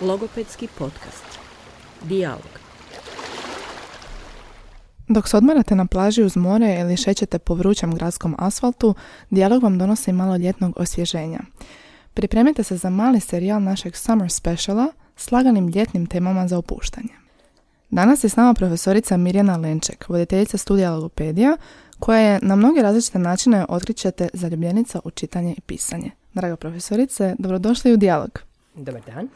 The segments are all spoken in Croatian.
Logopedski podcast. Dijalog. Dok se odmarate na plaži uz more ili šećete po vrućem gradskom asfaltu, dijalog vam donosi malo ljetnog osvježenja. Pripremite se za mali serijal našeg Summer Speciala s laganim ljetnim temama za opuštanje. Danas je s nama profesorica Mirjana Lenček, voditeljica studija logopedija, koja je na mnoge različite načine otkrićete zaljubljenica u čitanje i pisanje. Draga profesorice, dobrodošli u dijalog. Dobar dan.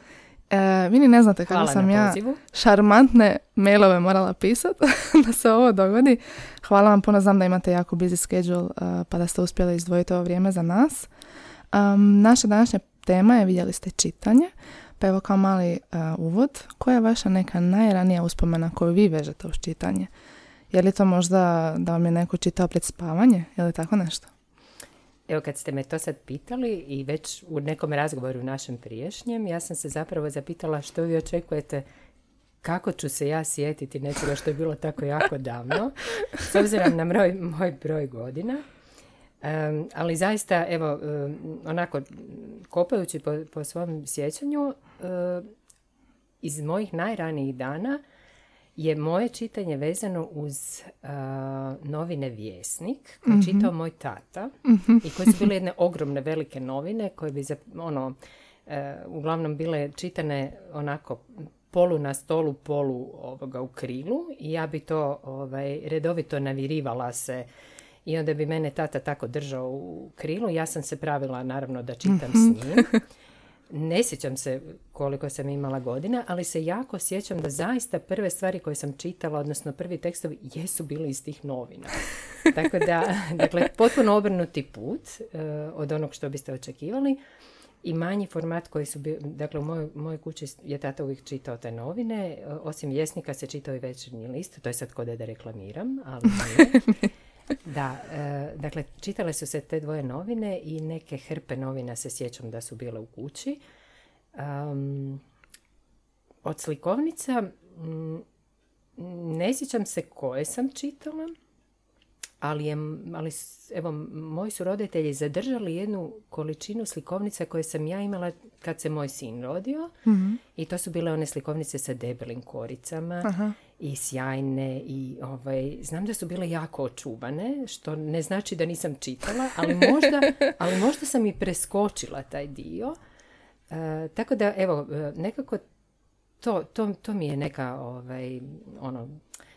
E, vi ni ne znate kako Hvala sam ja pozivu. šarmantne mailove morala pisati da se ovo dogodi. Hvala vam puno, znam da imate jako busy schedule uh, pa da ste uspjeli izdvojiti ovo vrijeme za nas. Um, naša današnja tema je, vidjeli ste, čitanje. Pa evo kao mali uh, uvod, koja je vaša neka najranija uspomena koju vi vežete uz čitanje? Je li to možda da vam je neko čitao pred spavanje ili tako nešto? Evo kad ste me to sad pitali i već u nekom razgovoru našem priješnjem, ja sam se zapravo zapitala što vi očekujete kako ću se ja sjetiti nečega što je bilo tako jako davno, s obzirom na moj, moj broj godina. Em, ali zaista, evo, em, onako, kopajući po, po svom sjećanju, em, iz mojih najranijih dana je moje čitanje vezano uz a, novine Vjesnik, koje je čitao moj tata i koje su bile jedne ogromne velike novine koje bi za, ono, e, uglavnom bile čitane onako polu na stolu, polu ovoga u krilu i ja bi to ovaj, redovito navirivala se i onda bi mene tata tako držao u krilu. Ja sam se pravila naravno da čitam s njim. Ne sjećam se koliko sam imala godina, ali se jako sjećam da zaista prve stvari koje sam čitala, odnosno prvi tekstovi, jesu bili iz tih novina. Tako da, dakle, potpuno obrnuti put eh, od onog što biste očekivali i manji format koji su bili, dakle u mojoj, mojoj kući je tata uvijek čitao te novine, eh, osim vjesnika se čitao i večernji list, to je sad kod da reklamiram, ali nije. Da, e, dakle, čitale su se te dvoje novine i neke hrpe novina se sjećam da su bile u kući. Um, od slikovnica mm, ne sjećam se koje sam čitala, ali, je, ali evo, moji su roditelji zadržali jednu količinu slikovnica koje sam ja imala kad se moj sin rodio. I to su bile one slikovnice sa debelim koricama Aha. I sjajne i ovaj, znam da su bile jako očuvane, što ne znači da nisam čitala, ali možda, ali možda sam i preskočila taj dio. E, tako da, evo, e, nekako to, to, to mi je neka, ovaj, ono,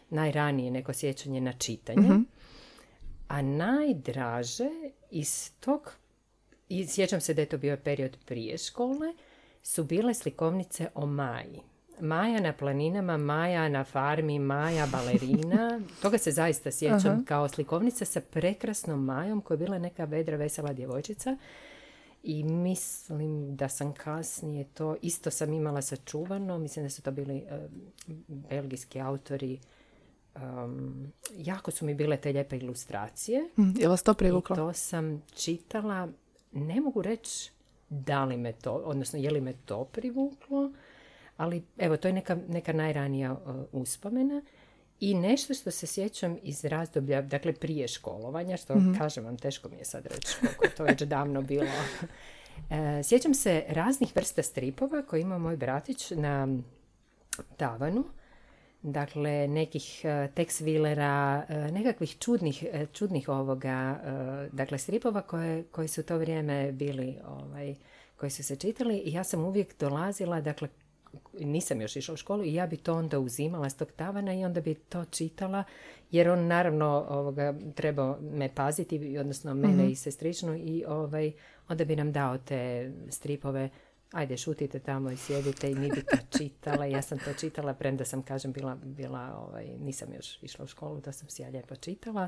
najranije neko sjećanje na čitanje. A najdraže iz tog, i sjećam se da je to bio period prije škole, su bile slikovnice o Maji. Maja na planinama, Maja na farmi, Maja balerina. Toga se zaista sjećam kao slikovnica sa prekrasnom Majom koja je bila neka vedra, vesela djevojčica. I mislim da sam kasnije to, isto sam imala sačuvano, mislim da su to bili eh, belgijski autori. Um, jako su mi bile te lijepe ilustracije. Mm, je vas to I privuklo? to sam čitala, ne mogu reći da li me to, odnosno je li me to privuklo, ali evo, to je neka, neka najranija uh, uspomena. I nešto što se sjećam iz razdoblja, dakle prije školovanja, što kažem vam, teško mi je sad reći koliko je to već davno bilo. E, sjećam se raznih vrsta stripova koje ima moj bratić na tavanu. Dakle, nekih uh, Tex Willera, uh, nekakvih čudnih, uh, čudnih ovoga, dakle, stripova koje, koji su u to vrijeme bili, ovaj, koji su se čitali i ja sam uvijek dolazila, dakle, nisam još išla u školu i ja bi to onda uzimala s tog tavana i onda bi to čitala, jer on naravno ovoga, trebao me paziti, odnosno mene i sestričnu i ovaj, onda bi nam dao te stripove ajde šutite tamo i sjedite i mi bi to čitala. Ja sam to čitala, premda sam, kažem, bila, bila ovaj, nisam još išla u školu, to sam si ja lijepo čitala.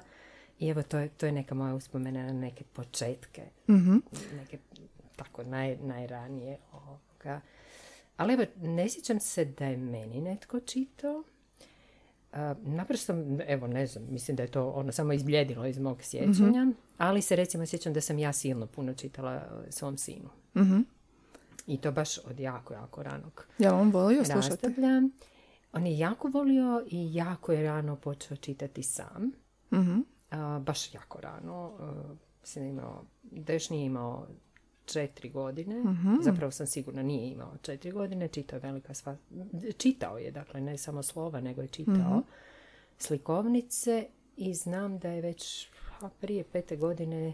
I evo, to je, to je neka moja uspomena na neke početke, Mhm. neke tako naj, najranije ovoga. Ali evo, ne sjećam se da je meni netko čitao. A, naprosto, evo, ne znam, mislim da je to ono samo izbljedilo iz mog sjećanja, ali se recimo sjećam da sam ja silno puno čitala e, svom sinu. Mhm. I to baš od jako, jako ranog Jel on volio slušati? On je jako volio i jako je rano počeo čitati sam. Mhm. A, baš jako rano. a, mislim da je imao, da još nije imao četiri godine. Mhm. Zapravo sam sigurna nije imao četiri godine. Čitao je velika sva... Čitao je, dakle, ne samo slova, nego je čitao Mhm. slikovnice i znam da je već a, prije pete godine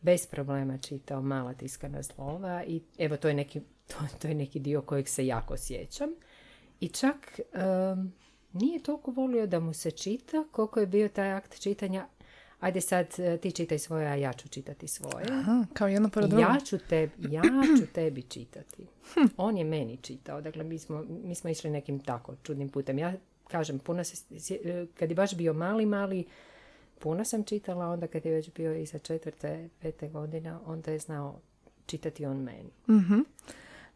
bez problema čitao mala tiskana slova i evo to je neki, to, to je neki dio kojeg se jako sjećam. I čak em, nije toliko volio da mu se čita koliko je bio taj akt čitanja ajde sad e, ti čitaj svoje, a ja ću čitati svoje. Aha, kao jedno pored drugo. Ja ću, te, ja ću tebi čitati. On je meni čitao. Dakle, mi smo, mi smo išli nekim tako čudnim putem. Ja kažem, puno se, sje- kad je baš bio mali, mali, puno sam čitala. Onda kad je već bio iza četvrte, pete godina, onda je znao čitati on meni. Mhm.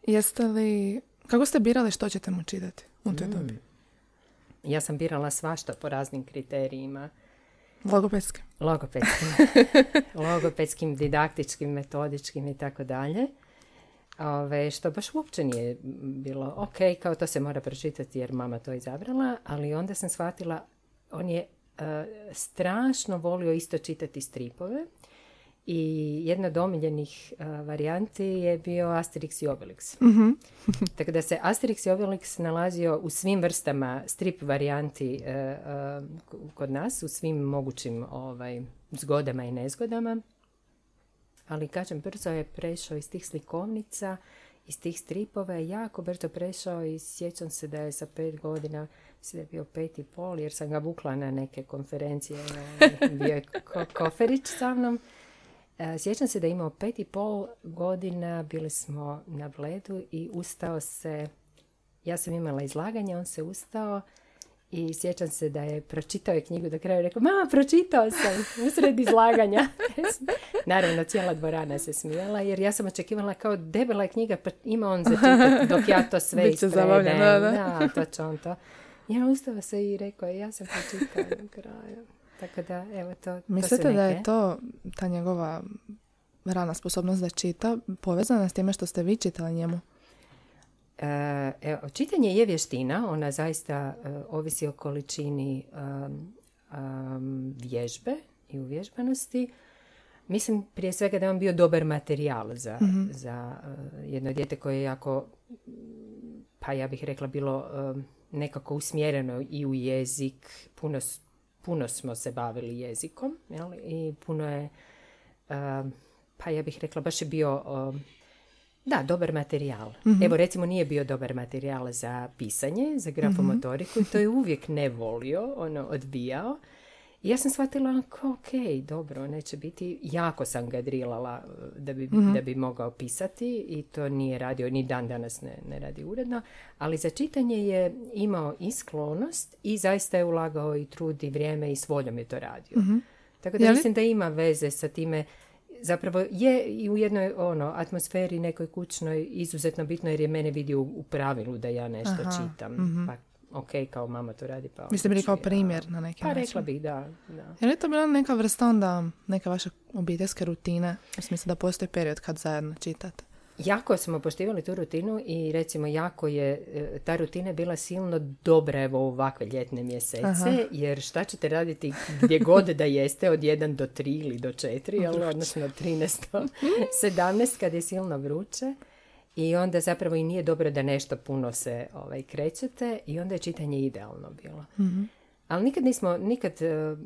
Jeste li, kako ste birali što ćete mu čitati u toj dobi? Ja sam birala svašta po raznim kriterijima. Logopedske. Logopedskim, logopedskim, didaktičkim, metodičkim i tako dalje. Ove, što baš uopće nije bilo ok, kao to se mora pročitati jer mama to izabrala, ali onda sam shvatila, on je e, strašno volio isto čitati stripove i jedna od omiljenih e, varijanti je bio Asterix i Obelix. Tako da se Asterix i Obelix nalazio u svim vrstama strip varijanti e, e, kod nas, u svim mogućim ovaj, zgodama i nezgodama. Ali kažem, brzo je prešao iz tih slikovnica, iz tih stripova je jako brzo prešao i sjećam se da je sa pet godina, mislim da je bio pet i pol, jer sam ga vukla na neke konferencije, ovaj, bio je ko- koferić sa mnom. E, Sjećam se da je imao pet i pol godina, bili smo na Bledu i ustao se, ja sam imala izlaganje, on se ustao i sjećam se da je pročitao je knjigu do kraja i rekao, mama, pročitao sam usred izlaganja. Naravno, cijela dvorana se smijala jer ja sam očekivala kao debela je knjiga, pa ima on za dok ja to sve ispredem. da, da. Da, to će on to. Ja ustao se i rekao, ja sam pročitao na kraju. Tako da, evo, to, to Mislite da je neke. to, ta njegova rana sposobnost da čita, povezana s time što ste vi čitali njemu? E, evo, čitanje je vještina, ona zaista e, ovisi o količini um, um, vježbe i uvježbanosti. Mislim prije svega da je on bio dobar materijal za, za e, jedno dijete koje je jako, pa ja bih rekla, bilo e, nekako usmjereno i u jezik. Puno, puno smo se bavili jezikom jel? i puno je, e, pa ja bih rekla, baš je bio e, da, dobar materijal. Evo recimo nije bio dobar materijal za pisanje, za grafomotoriku i to je uvijek ne volio, ono odbijao. I ja sam shvatila kao, ok, dobro, neće biti, jako sam ga drilala eh, da bi, da bi mogao pisati i to nije radio, ni dan danas ne, ne radi uredno, ali za čitanje je imao i sklonost i zaista je ulagao i trud i vrijeme i s voljom je to radio. Tako da Je li- mislim da ima veze sa time. Zapravo je i u jednoj ono atmosferi nekoj kućnoj izuzetno bitno jer je mene vidio u, pravilu da ja nešto Aha, čitam. Pa ok, kao mama to radi pa onda bili kao primjer na neki Pa način. rekla bih da, da. Je li to bila neka vrsta onda neke vaše obiteljske rutine? U smislu da postoji period kad zajedno čitate. Jako smo poštivali tu rutinu i recimo jako je e, ta rutina bila silno dobra evo ovakve ljetne mjesece Aha. jer šta ćete raditi gdje god da jeste od 1 do 3 ili do 4 jel, odnosno 13 do 17 kad je silno vruće i onda zapravo i nije dobro da nešto puno se ovaj, krećete i onda je čitanje idealno bilo. Ali nikad nismo, nikad, e,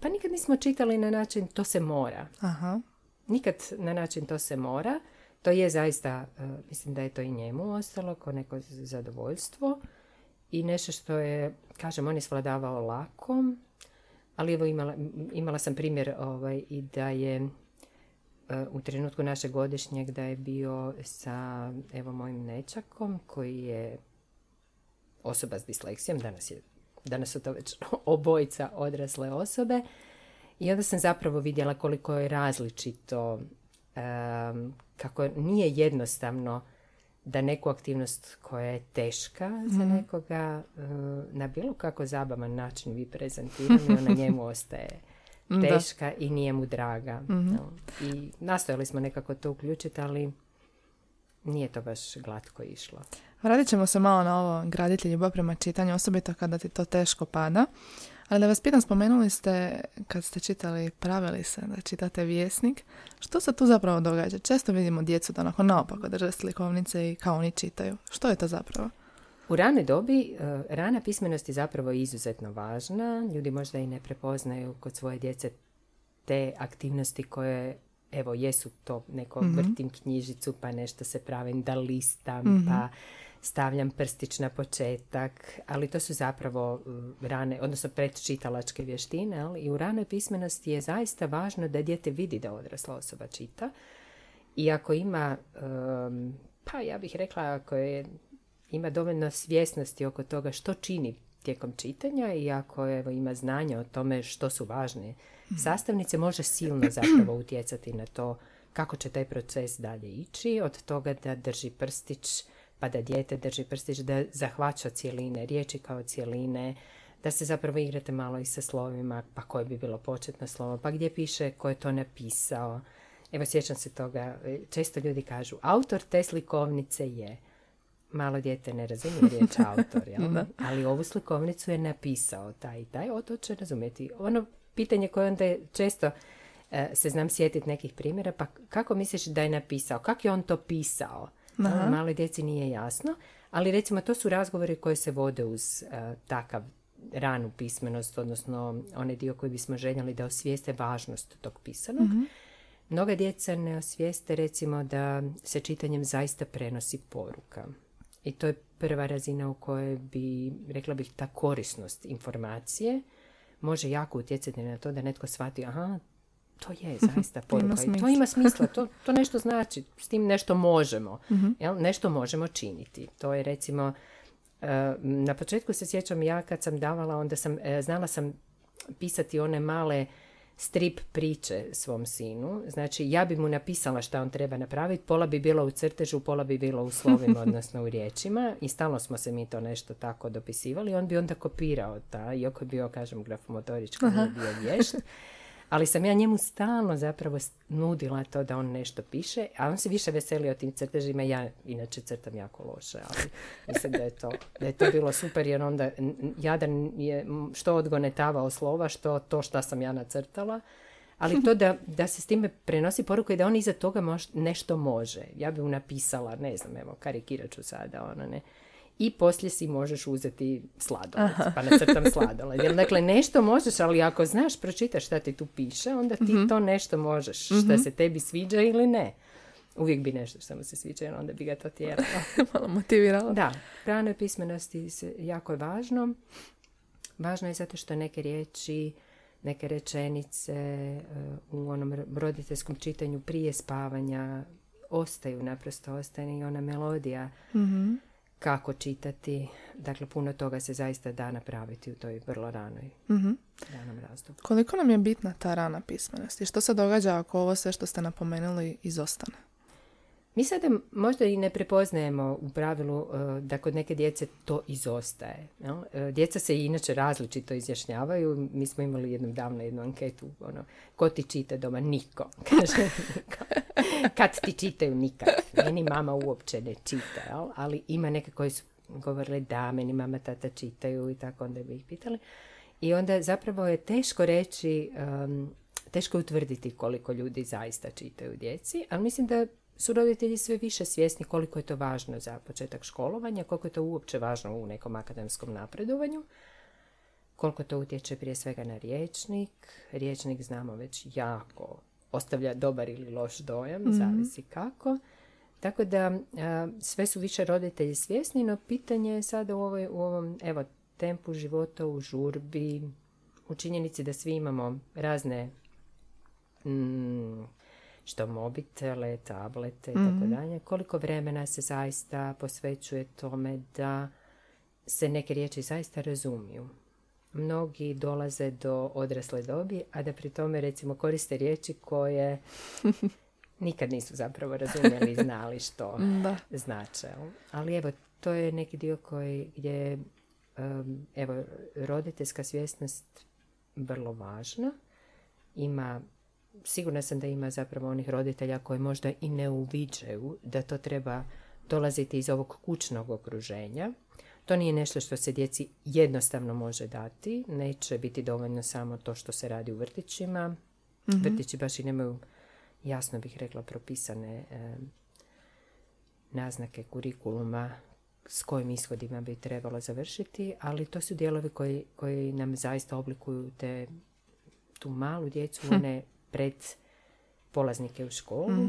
pa nikad nismo čitali na način to se mora Aha. nikad na način to se mora. To je zaista, e, mislim da je to i njemu ostalo kao neko zadovoljstvo i nešto što je, kažem, on je svladavao lako, ali evo imala, imala sam primjer ovaj, i da je u trenutku našeg godišnjeg da je bio sa evo mojim nečakom koji je osoba s disleksijom, danas, je, danas su to već obojica odrasle osobe i onda sam zapravo vidjela koliko je različito, em, kako nije jednostavno da neku aktivnost koja je teška za nekoga e, na bilo kako zabavan način vi prezentirali, ona njemu ostaje Da. teška i nije mu draga. jel. I nastojali smo nekako to uključiti, ali nije to baš glatko išlo. Vratit ćemo se malo na ovo graditi ljubav prema čitanju, osobito kada ti to teško pada. Ali da vas pitam, spomenuli ste kad ste čitali, pravili se da čitate vjesnik, što se tu zapravo događa? Često vidimo djecu da onako naopako drže slikovnice i kao oni čitaju. Što je to zapravo? U ranoj dobi e, rana pismenost je zapravo izuzetno važna. Ljudi možda i ne prepoznaju kod svoje djece te aktivnosti koje evo jesu to neko mm vrtim knjižicu pa nešto se pravim da listam Mhm. pa stavljam prstić na početak, ali to su zapravo uh, rane, odnosno predčitalačke vještine, ali i u ranoj pismenosti je zaista važno da dijete vidi da odrasla osoba čita i ako ima, um, pa ja bih rekla, ako je, ima dovoljno svjesnosti oko toga što čini tijekom čitanja i ako evo, ima znanja o tome što su važne sastavnice, može silno zapravo utjecati na to kako će taj proces dalje ići, od toga da drži prstić, pa da dijete drži prstić, da zahvaća cijeline, riječi kao cijeline, da se zapravo igrate malo i sa slovima, pa koje bi bilo početno slovo, pa gdje piše ko je to napisao. Evo, sjećam se toga, e, često ljudi kažu, autor te slikovnice je, malo dijete ne razumije riječ autor, jel? Da. ali ovu slikovnicu je napisao taj i taj, o to će razumjeti. Ono pitanje koje onda je često e, se znam sjetiti nekih primjera, pa kako misliš da je napisao? Kako je on to pisao? Aha. Maloj djeci nije jasno, ali recimo to su razgovori koji se vode uz e, takav ranu pismenost, odnosno onaj dio koji bismo željeli da osvijeste važnost tog pisanog. Mnoga djeca ne osvijeste recimo da se čitanjem zaista prenosi poruka. I to je prva razina u kojoj bi, rekla bih, ta korisnost informacije može jako utjecati na to da netko shvati, aha, to je zaista poruka. I to ima smisla, to, to nešto znači, s tim nešto možemo. Jel? Nešto možemo činiti. To je recimo, e, na početku se sjećam ja kad sam davala, onda sam, e, znala sam pisati one male strip priče svom sinu. Znači, ja bi mu napisala šta on treba napraviti, pola bi bilo u crtežu, pola bi bilo u slovima, odnosno u riječima i stalno smo se mi to nešto tako dopisivali. On bi onda kopirao ta, iako je bio, kažem, grafomotorički, nije bio vješt. Ali sam ja njemu stalno zapravo nudila to da on nešto piše, a on se više veselio tim crtežima. Ja inače crtam jako loše, ali mislim da je to, da je to bilo super jer onda jadan je što odgonetavao slova, što to što sam ja nacrtala. Ali to da, da se s time prenosi poruku i da on iza toga mož- nešto može. Ja bi mu napisala, ne znam, evo, karikirat ću sada, ono ne. I poslije si možeš uzeti sladoled, pa nacrtam sladoled. Jer, dakle, nešto možeš, ali ako znaš, pročitaš šta ti tu piše, onda ti to nešto možeš, šta se tebi sviđa ili ne. Uvijek bi nešto što mu se sviđa, jer onda bi ga to tjeralo. Malo motivirala. Da, ranoj pismenosti se jako je važno. Važno je zato što neke riječi, neke rečenice e, u onom ro- roditeljskom čitanju prije spavanja ostaju, naprosto ostane i ona melodija Mhm. Kako čitati. Dakle, puno toga se zaista da napraviti u toj vrlo ranoj Mhm. ranom razdoblju. Koliko nam je bitna ta rana pismenost i što se događa ako ovo sve što ste napomenuli izostane? Mi sada možda i ne prepoznajemo u pravilu e, da kod neke djece to izostaje. jel? E, Djeca se inače različito izjašnjavaju. Mi smo imali jednom davno jednu anketu, ono, ko ti čita doma? Niko. Kaže. Kad ti čitaju? Nikad. Meni mama uopće ne čita, jel? ali ima neke koji su govorili da, meni mama, tata čitaju i tako, onda bi ih pitali. I onda zapravo je teško reći, um, teško utvrditi koliko ljudi zaista čitaju djeci, ali mislim da su roditelji sve više svjesni koliko je to važno za početak školovanja, koliko je to uopće važno u nekom akademskom napredovanju, koliko to utječe prije svega na riječnik. Riječnik znamo već jako ostavlja dobar ili loš dojam, zavisi kako. Tako da a, sve su više roditelji svjesni, no pitanje je sada u, ovoj, u ovom evo, tempu života, u žurbi, u činjenici da svi imamo razne mm, što mobitele, tablete i tako dalje, koliko vremena se zaista posvećuje tome da se neke riječi zaista razumiju. Mnogi dolaze do odrasle dobi, a da pri tome recimo koriste riječi koje nikad nisu zapravo razumjeli i znali što Da. znače. Ali evo, to je neki dio koji gdje um, evo, roditeljska svjesnost vrlo važna. Ima, sigurna sam da ima zapravo onih roditelja koji možda i ne uviđaju da to treba dolaziti iz ovog kućnog okruženja. To nije nešto što se djeci jednostavno može dati. Neće biti dovoljno samo to što se radi u vrtićima. Vrtići baš i nemaju, jasno bih rekla, propisane e, naznake kurikuluma s kojim ishodima bi trebalo završiti, ali to su dijelovi koji, koji nam zaista oblikuju te, tu malu djecu, one pred polaznike u školu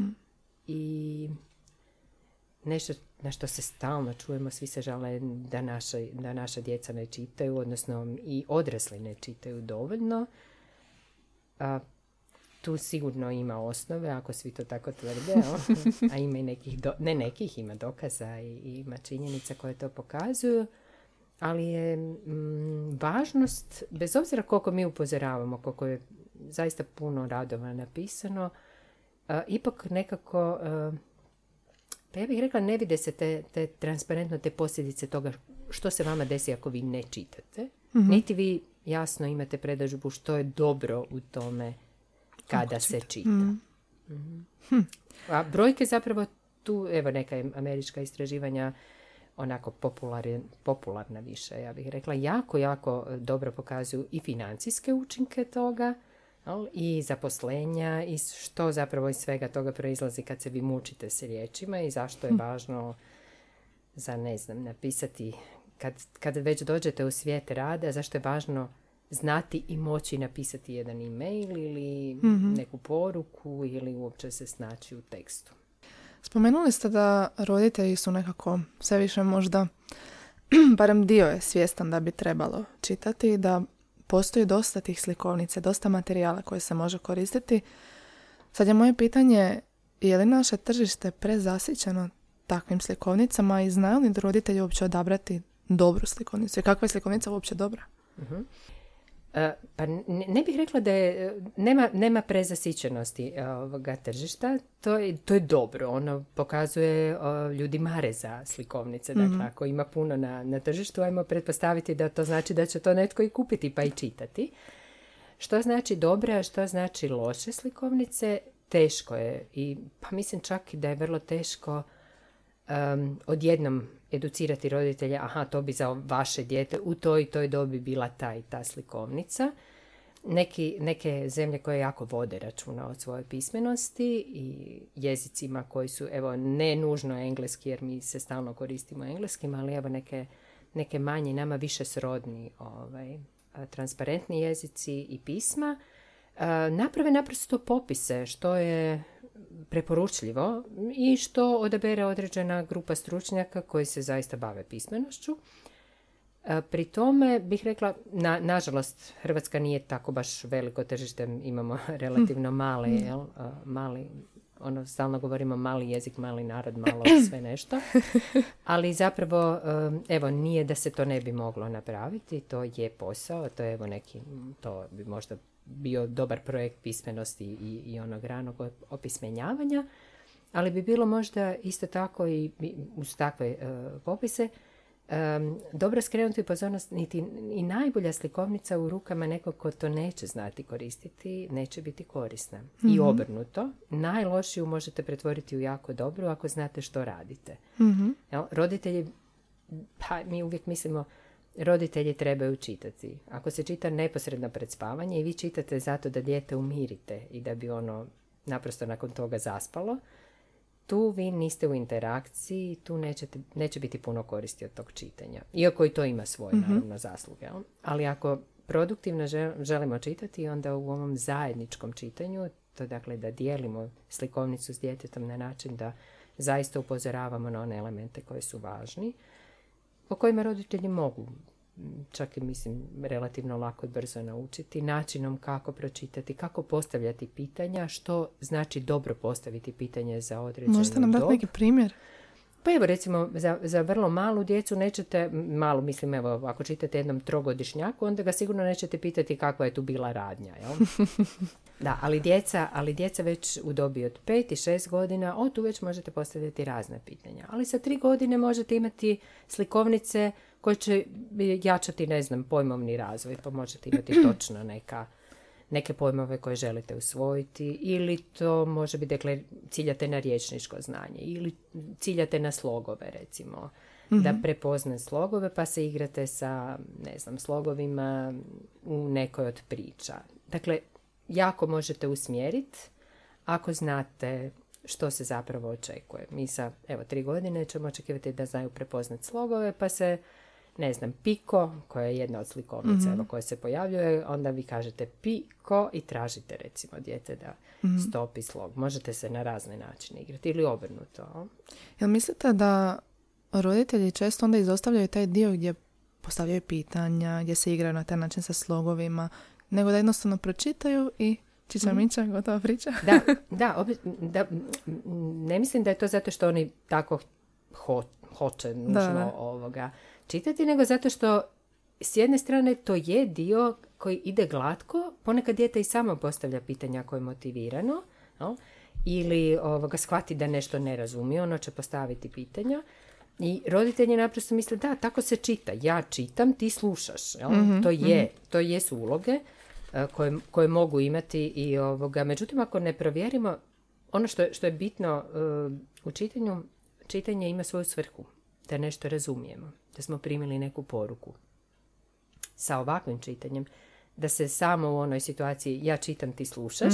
i nešto na što se stalno čujemo, svi se žale da naša, da naša djeca ne čitaju, odnosno i odrasli ne čitaju dovoljno. A, tu sigurno ima osnove, ako svi to tako tvrde, o, a ima i nekih, do, ne nekih, ima dokaza i, i ima činjenica koje to pokazuju, ali je mm, važnost, bez obzira koliko mi upozoravamo, koliko je zaista puno radova napisano, ipak nekako, pa ja bih rekla, ne vide se te, te transparentno te posljedice toga što se vama desi ako vi ne čitate. Niti vi jasno imate predažbu što je dobro u tome kada se čita. Mhm. A brojke zapravo tu, evo neka američka istraživanja onako popularna, popularna više, ja bih rekla, jako, jako dobro pokazuju i financijske učinke toga, i zaposlenja i što zapravo iz svega toga proizlazi kad se vi mučite s riječima i zašto je važno za, ne znam, napisati, kad, kad već dođete u svijet rada, zašto je važno znati i moći napisati jedan e-mail ili neku poruku ili uopće se snaći u tekstu. Spomenuli ste da roditelji su nekako sve više možda, barem dio je svjestan da bi trebalo čitati da postoji dosta tih slikovnica, dosta materijala koje se može koristiti. Sad je moje pitanje, je li naše tržište prezasićeno takvim slikovnicama i znaju li roditelji uopće odabrati dobru slikovnicu i kakva je slikovnica uopće dobra? E, Pa ne, bih rekla da je, nema, nema prezasićenosti e, ovoga tržišta, to je, to je dobro, ono pokazuje, o, ljudi mare za slikovnice, dakle ako ima puno na, na tržištu, ajmo pretpostaviti da to znači da će to netko i kupiti pa i čitati. Što znači dobre, a što znači loše slikovnice, teško je i pa mislim čak i da je vrlo teško um, odjednom educirati roditelja, aha, to bi za vaše dijete u toj toj dobi bila ta i ta slikovnica. Neki, neke zemlje koje jako vode računa o svojoj pismenosti i jezicima koji su, evo, ne nužno engleski jer mi se stalno koristimo engleskim, ali evo neke, neke manje, nama više srodni ovaj, transparentni jezici i pisma, a, naprave naprosto popise što je preporučljivo i što odabere određena grupa stručnjaka koji se zaista bave pismenošću. E, Pri tome bih rekla, na, nažalost, Hrvatska nije tako baš veliko tržište, imamo relativno male, jel, e, mali, ono, stalno govorimo mali jezik, mali narod, malo sve nešto. Ali zapravo, evo, nije da se to ne bi moglo napraviti, to je posao, to je evo neki, to bi možda bio dobar projekt pismenosti i, i onog ranog opismenjavanja, ali bi bilo možda isto tako i uz takve e, popise um, dobro skrenuti pozornost niti i najbolja slikovnica u rukama nekog ko to neće znati koristiti, neće biti korisna. I obrnuto, najlošiju možete pretvoriti u jako dobru ako znate što radite. Jel, Roditelji, pa mi uvijek mislimo, roditelji trebaju čitati. Ako se čita neposredno pred spavanje i vi čitate zato da dijete umirite i da bi ono naprosto nakon toga zaspalo, tu vi niste u interakciji, tu nećete, neće biti puno koristi od tog čitanja. Iako i to ima svoje, naravno, zasluge. Ali ako produktivno žel- želimo čitati, onda u ovom zajedničkom čitanju, to dakle da dijelimo slikovnicu s djetetom na način da zaista upozoravamo na one elemente koji su važni, o kojima roditelji mogu čak i mislim relativno lako i brzo naučiti, načinom kako pročitati, kako postavljati pitanja, što znači dobro postaviti pitanje za određenu Možete nam dati neki primjer? Pa evo recimo za, za vrlo malu djecu nećete, malu mislim evo ako čitate jednom trogodišnjaku onda ga sigurno nećete pitati kakva je tu bila radnja, jel? da, ali djeca, ali djeca već u dobi od 5 i 6 godina, o tu već možete postavljati razne pitanja. Ali sa 3 godine možete imati slikovnice koje će jačati, ne znam, pojmovni razvoj, pa možete imati točno neka neke pojmove koje želite usvojiti ili to može biti, dakle, ciljate na riječničko znanje ili ciljate na slogove, recimo. da prepozna slogove pa se igrate sa, ne znam, slogovima u nekoj od priča. Dakle, jako možete usmjeriti ako znate što se zapravo očekuje. Mi sa, evo, tri godine ćemo očekivati da znaju prepoznati slogove, pa se, ne znam, piko, koja je jedna od slikovnica, evo, koja se pojavljuje, onda vi kažete piko i tražite, recimo, dijete da stopi slog. Možete se na razne načine igrati ili obrnuto. Jel mislite da roditelji često onda izostavljaju taj dio gdje postavljaju pitanja, gdje se igraju na taj način sa slogovima, nego da jednostavno pročitaju i čiča miča, gotova priča? Da, da, obi- da, ne mislim da je to zato što oni tako ho- hoće nužno da. ovoga čitati, nego zato što s jedne strane to je dio koji ide glatko, ponekad dijete i samo postavlja pitanja ako je motivirano, jel? ili ovoga, shvati da nešto ne razumije, ono će postaviti pitanja. I roditelji naprosto misle, da, tako se čita. Ja čitam, ti slušaš. Jel? to je, to jesu uloge koje, koje mogu imati i ovoga. Međutim, ako ne provjerimo, ono što, je- što je bitno e, u čitanju, čitanje ima svoju svrhu. Da nešto razumijemo. Da smo primili neku poruku. Sa ovakvim čitanjem, da se samo u onoj situaciji ja čitam, ti slušaš,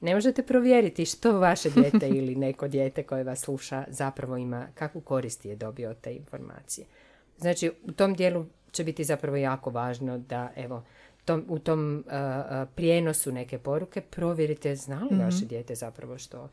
ne možete provjeriti što vaše dijete ili neko dijete koje vas sluša zapravo ima, kakvu korist je dobio od te informacije. Znači, u tom dijelu će biti zapravo jako važno da, evo, tom, u tom uh, prijenosu neke poruke provjerite zna li vaše dijete zapravo što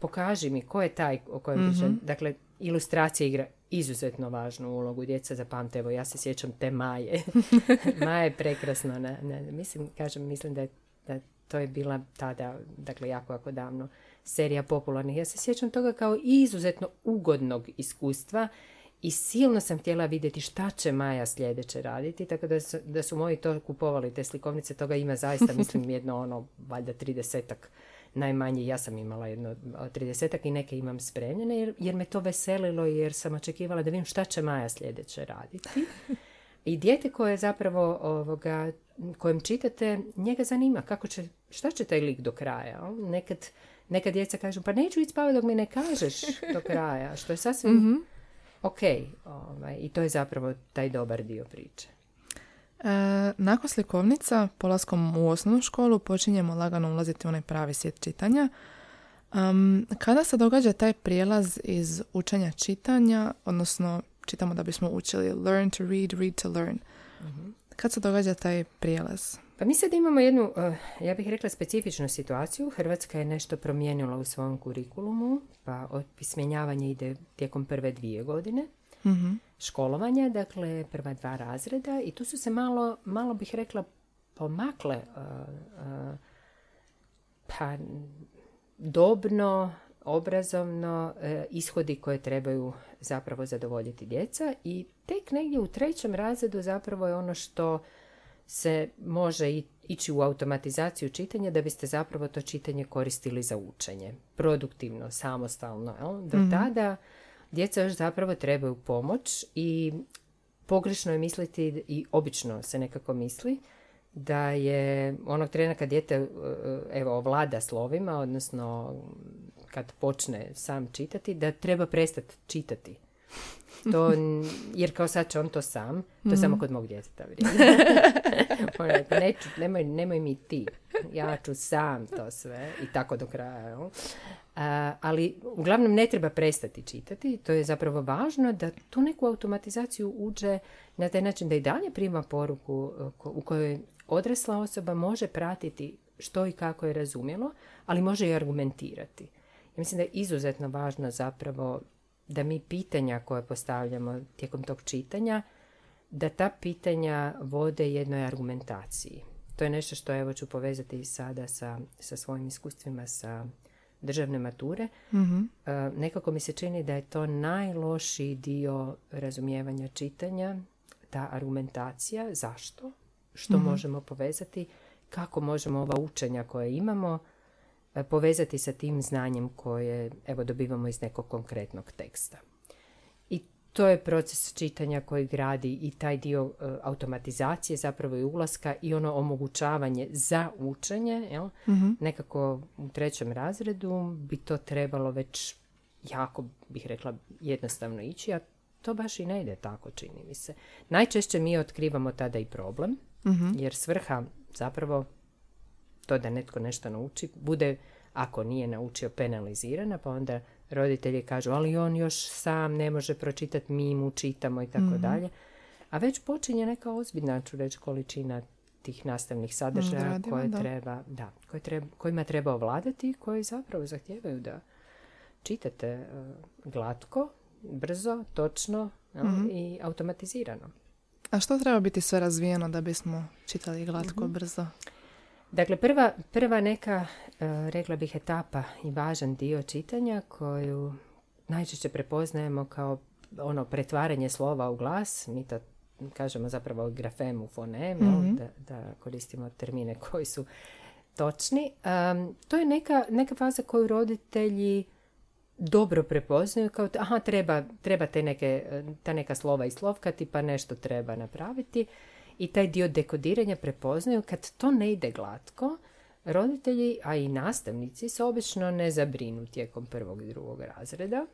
pokaži mi ko je taj o kojem pričam. Dakle, ilustracija igra izuzetno važnu ulogu. Djeca zapamte, evo ja se sjećam te Maje. Maja je prekrasno. Na, na- mislim, kažem, mislim da je, da to je bila tada, dakle jako, jako davno, serija popularnih. Ja se sjećam toga kao izuzetno ugodnog iskustva i silno sam htjela vidjeti šta će Maja sljedeće raditi, tako da su, da su moji to kupovali, te slikovnice, toga ima zaista, mislim, jedno ono, valjda tridesetak najmanje, ja sam imala jedno tridesetak i neke imam spremljene, jer, jer me to veselilo, jer sam očekivala da vidim šta će Maja sljedeće raditi. I dijete koje zapravo ovoga, kojem čitate, njega zanima kako će, šta će taj lik do kraja. Nekad, nekad djeca kažu, pa neću ići spavati dok mi ne kažeš do kraja, što je sasvim ok. Ovaj, I to je zapravo taj dobar dio priče. E, nakon slikovnica, polaskom u osnovnu školu, počinjemo lagano ulaziti u onaj pravi svijet čitanja. Um, kada se događa taj prijelaz iz učenja čitanja, odnosno čitamo da bismo učili learn to read, read to learn. Kad se događa taj prijelaz? Pa mi sad imamo jednu, eh, ja bih rekla, specifičnu situaciju. Hrvatska je nešto promijenila u svom kurikulumu, pa opismenjavanje ide tijekom prve dvije godine Mhm. školovanja, dakle prva dva razreda i tu su se malo, malo bih rekla, pomakle eh, eh, pa dobno, obrazovno ishodi koje trebaju zapravo zadovoljiti djeca i tek negdje u trećem razredu zapravo je ono što se može ići u automatizaciju čitanja da biste zapravo to čitanje koristili za učenje. Produktivno, samostalno. Jel? Do tada djeca još zapravo trebaju pomoć i pogrešno je misliti i obično se nekako misli da je onog trena kad dijete e, evo, ovlada slovima, odnosno kad počne sam čitati, da treba prestati čitati. To, jer kao sad će on to sam, to je samo kod mog djeteta vrijedi. Rekao, neću, nemoj, nemoj mi ti, ja ću sam to sve i tako do kraja. A, ali uglavnom ne treba prestati čitati, to je zapravo važno da tu neku automatizaciju uđe na taj način da i dalje prima poruku e, u kojoj odrasla osoba može pratiti što i kako je razumjelo, ali može i argumentirati. Ja mislim da je izuzetno važno zapravo da mi pitanja koje postavljamo tijekom tog čitanja, da ta pitanja vode jednoj argumentaciji. To je nešto što evo ću povezati i sada sa, sa svojim iskustvima sa državne mature. Mhm. E, nekako mi se čini da je to najlošiji dio razumijevanja čitanja, ta argumentacija, zašto, što možemo povezati, kako možemo ova učenja koje imamo povezati sa tim znanjem koje evo dobivamo iz nekog konkretnog teksta. I to je proces čitanja koji gradi i taj dio e, automatizacije zapravo i ulaska i ono omogućavanje za učenje. Jel? Nekako u trećem razredu bi to trebalo već jako, bih rekla, jednostavno ići, a to baš i ne ide tako, čini mi se. Najčešće mi otkrivamo tada i problem, jer svrha zapravo to da netko nešto nauči, bude, ako nije naučio, penalizirana, pa onda roditelji kažu, ali on još sam ne može pročitati, mi mu čitamo i tako dalje. A već počinje neka ozbiljna, ću reći, količina tih nastavnih sadržaja koje da. treba, da, koje treba, kojima treba ovladati i koji zapravo zahtijevaju da čitate e, glatko, brzo, točno jel, i automatizirano. A što treba biti sve razvijeno da bismo čitali glatko, brzo? Dakle, prva, prva neka, e, rekla bih, etapa i važan dio čitanja koju najčešće prepoznajemo kao ono pretvaranje slova u glas, mi to kažemo zapravo grafemu fonem, jel, da, da koristimo termine koji su točni. Em, to je neka, neka faza koju roditelji dobro prepoznaju kao aha treba, treba te neke, ta neka slova islovkati pa nešto treba napraviti i taj dio dekodiranja prepoznaju kad to ne ide glatko. Roditelji a i nastavnici se obično ne zabrinu tijekom prvog i drugog razreda.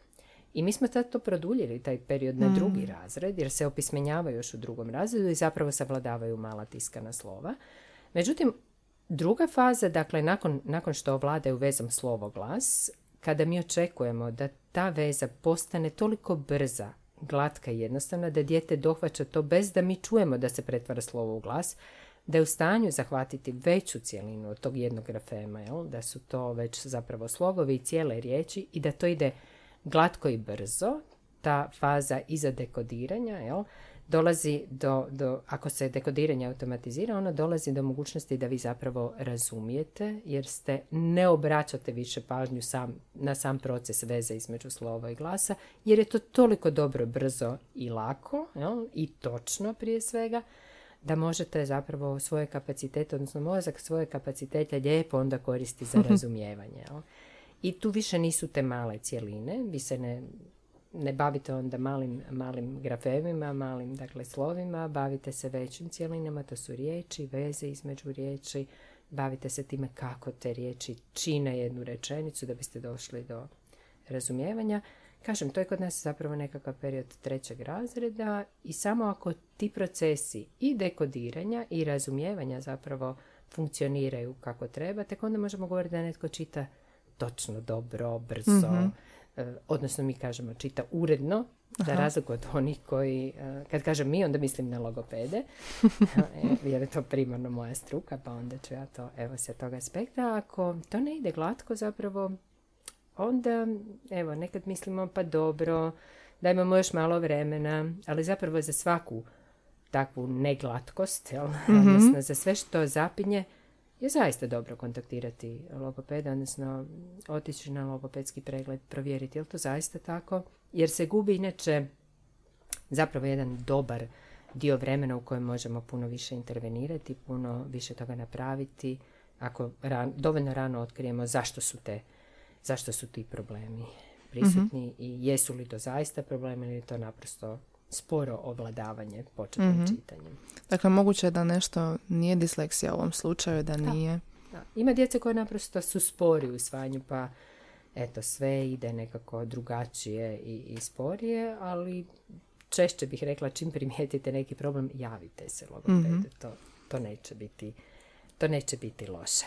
I mi smo tad to produljili taj period na drugi razred jer se opismenjavaju još u drugom razredu i zapravo savladavaju mala tiskana slova. Međutim Druga faza, dakle, nakon, nakon što ovladaju vezom slovo glas, kada mi očekujemo da ta veza postane toliko brza, glatka i jednostavna, da dijete dohvaća to bez da mi čujemo da se pretvara slovo u glas, da je u stanju zahvatiti veću cijelinu od tog jednog grafema, jel? da su to već zapravo slogovi i cijele riječi i da to ide glatko i brzo, ta faza iza dekodiranja, jel? Dolazi do, do, ako se dekodiranje automatizira, ono dolazi do mogućnosti da vi zapravo razumijete, jer ste ne obraćate više pažnju sam, na sam proces veze između slova i glasa, jer je to toliko dobro, brzo i lako, jel? i točno prije svega, da možete zapravo svoje kapacitete, odnosno mozak svoje kapacitete lijepo onda koristi za razumijevanje. Jel? I tu više nisu te male cjeline, vi se ne, ne bavite onda malim, malim grafemima, malim dakle slovima, bavite se većim cjelinama, to su riječi, veze između riječi, bavite se time kako te riječi čine jednu rečenicu da biste došli do razumijevanja. Kažem, to je kod nas zapravo nekakav period trećeg razreda i samo ako ti procesi i dekodiranja i razumijevanja zapravo funkcioniraju kako treba, tek onda možemo govoriti da netko čita točno, dobro, brzo, e, odnosno mi kažemo čita uredno, za razliku od onih koji, e, kad kažem mi, onda mislim na logopede, e, jer je to primarno moja struka, pa onda ću ja to, evo, sa tog aspekta. Ako to ne ide glatko, zapravo, onda, evo, nekad mislimo, pa dobro, da imamo još malo vremena, ali zapravo za svaku takvu neglatkost, jel? odnosno za sve što zapinje, je zaista dobro kontaktirati logopeda, odnosno otići na logopedski pregled, provjeriti je li to zaista tako, jer se gubi inače zapravo jedan dobar dio vremena u kojem možemo puno više intervenirati, puno više toga napraviti, ako ran- dovoljno rano otkrijemo zašto su te, zašto su ti problemi prisutni i jesu li to zaista problemi ili je to naprosto sporo ovladavanje početnim čitanjem. Dakle, moguće je da nešto nije disleksija u ovom slučaju, da nije. Da. Ima djece koje naprosto su spori u usvajanju, pa eto, sve ide nekako drugačije i, i sporije, ali češće bih rekla čim primijetite neki problem, javite se logopedu. To, to neće biti to neće biti loše.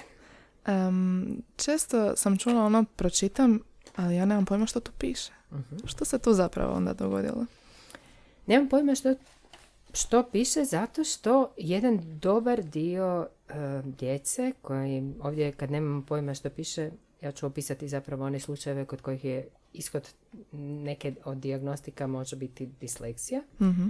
Em, često sam čula ono, pročitam, ali ja nemam pojma što tu piše. Što se tu zapravo onda dogodilo? Nemam pojma što, što piše zato što jedan dobar dio e, djece koji ovdje kad nemamo pojma što piše ja ću opisati zapravo one slučajeve kod kojih je ishod neke od dijagnostika može biti disleksija. Mhm.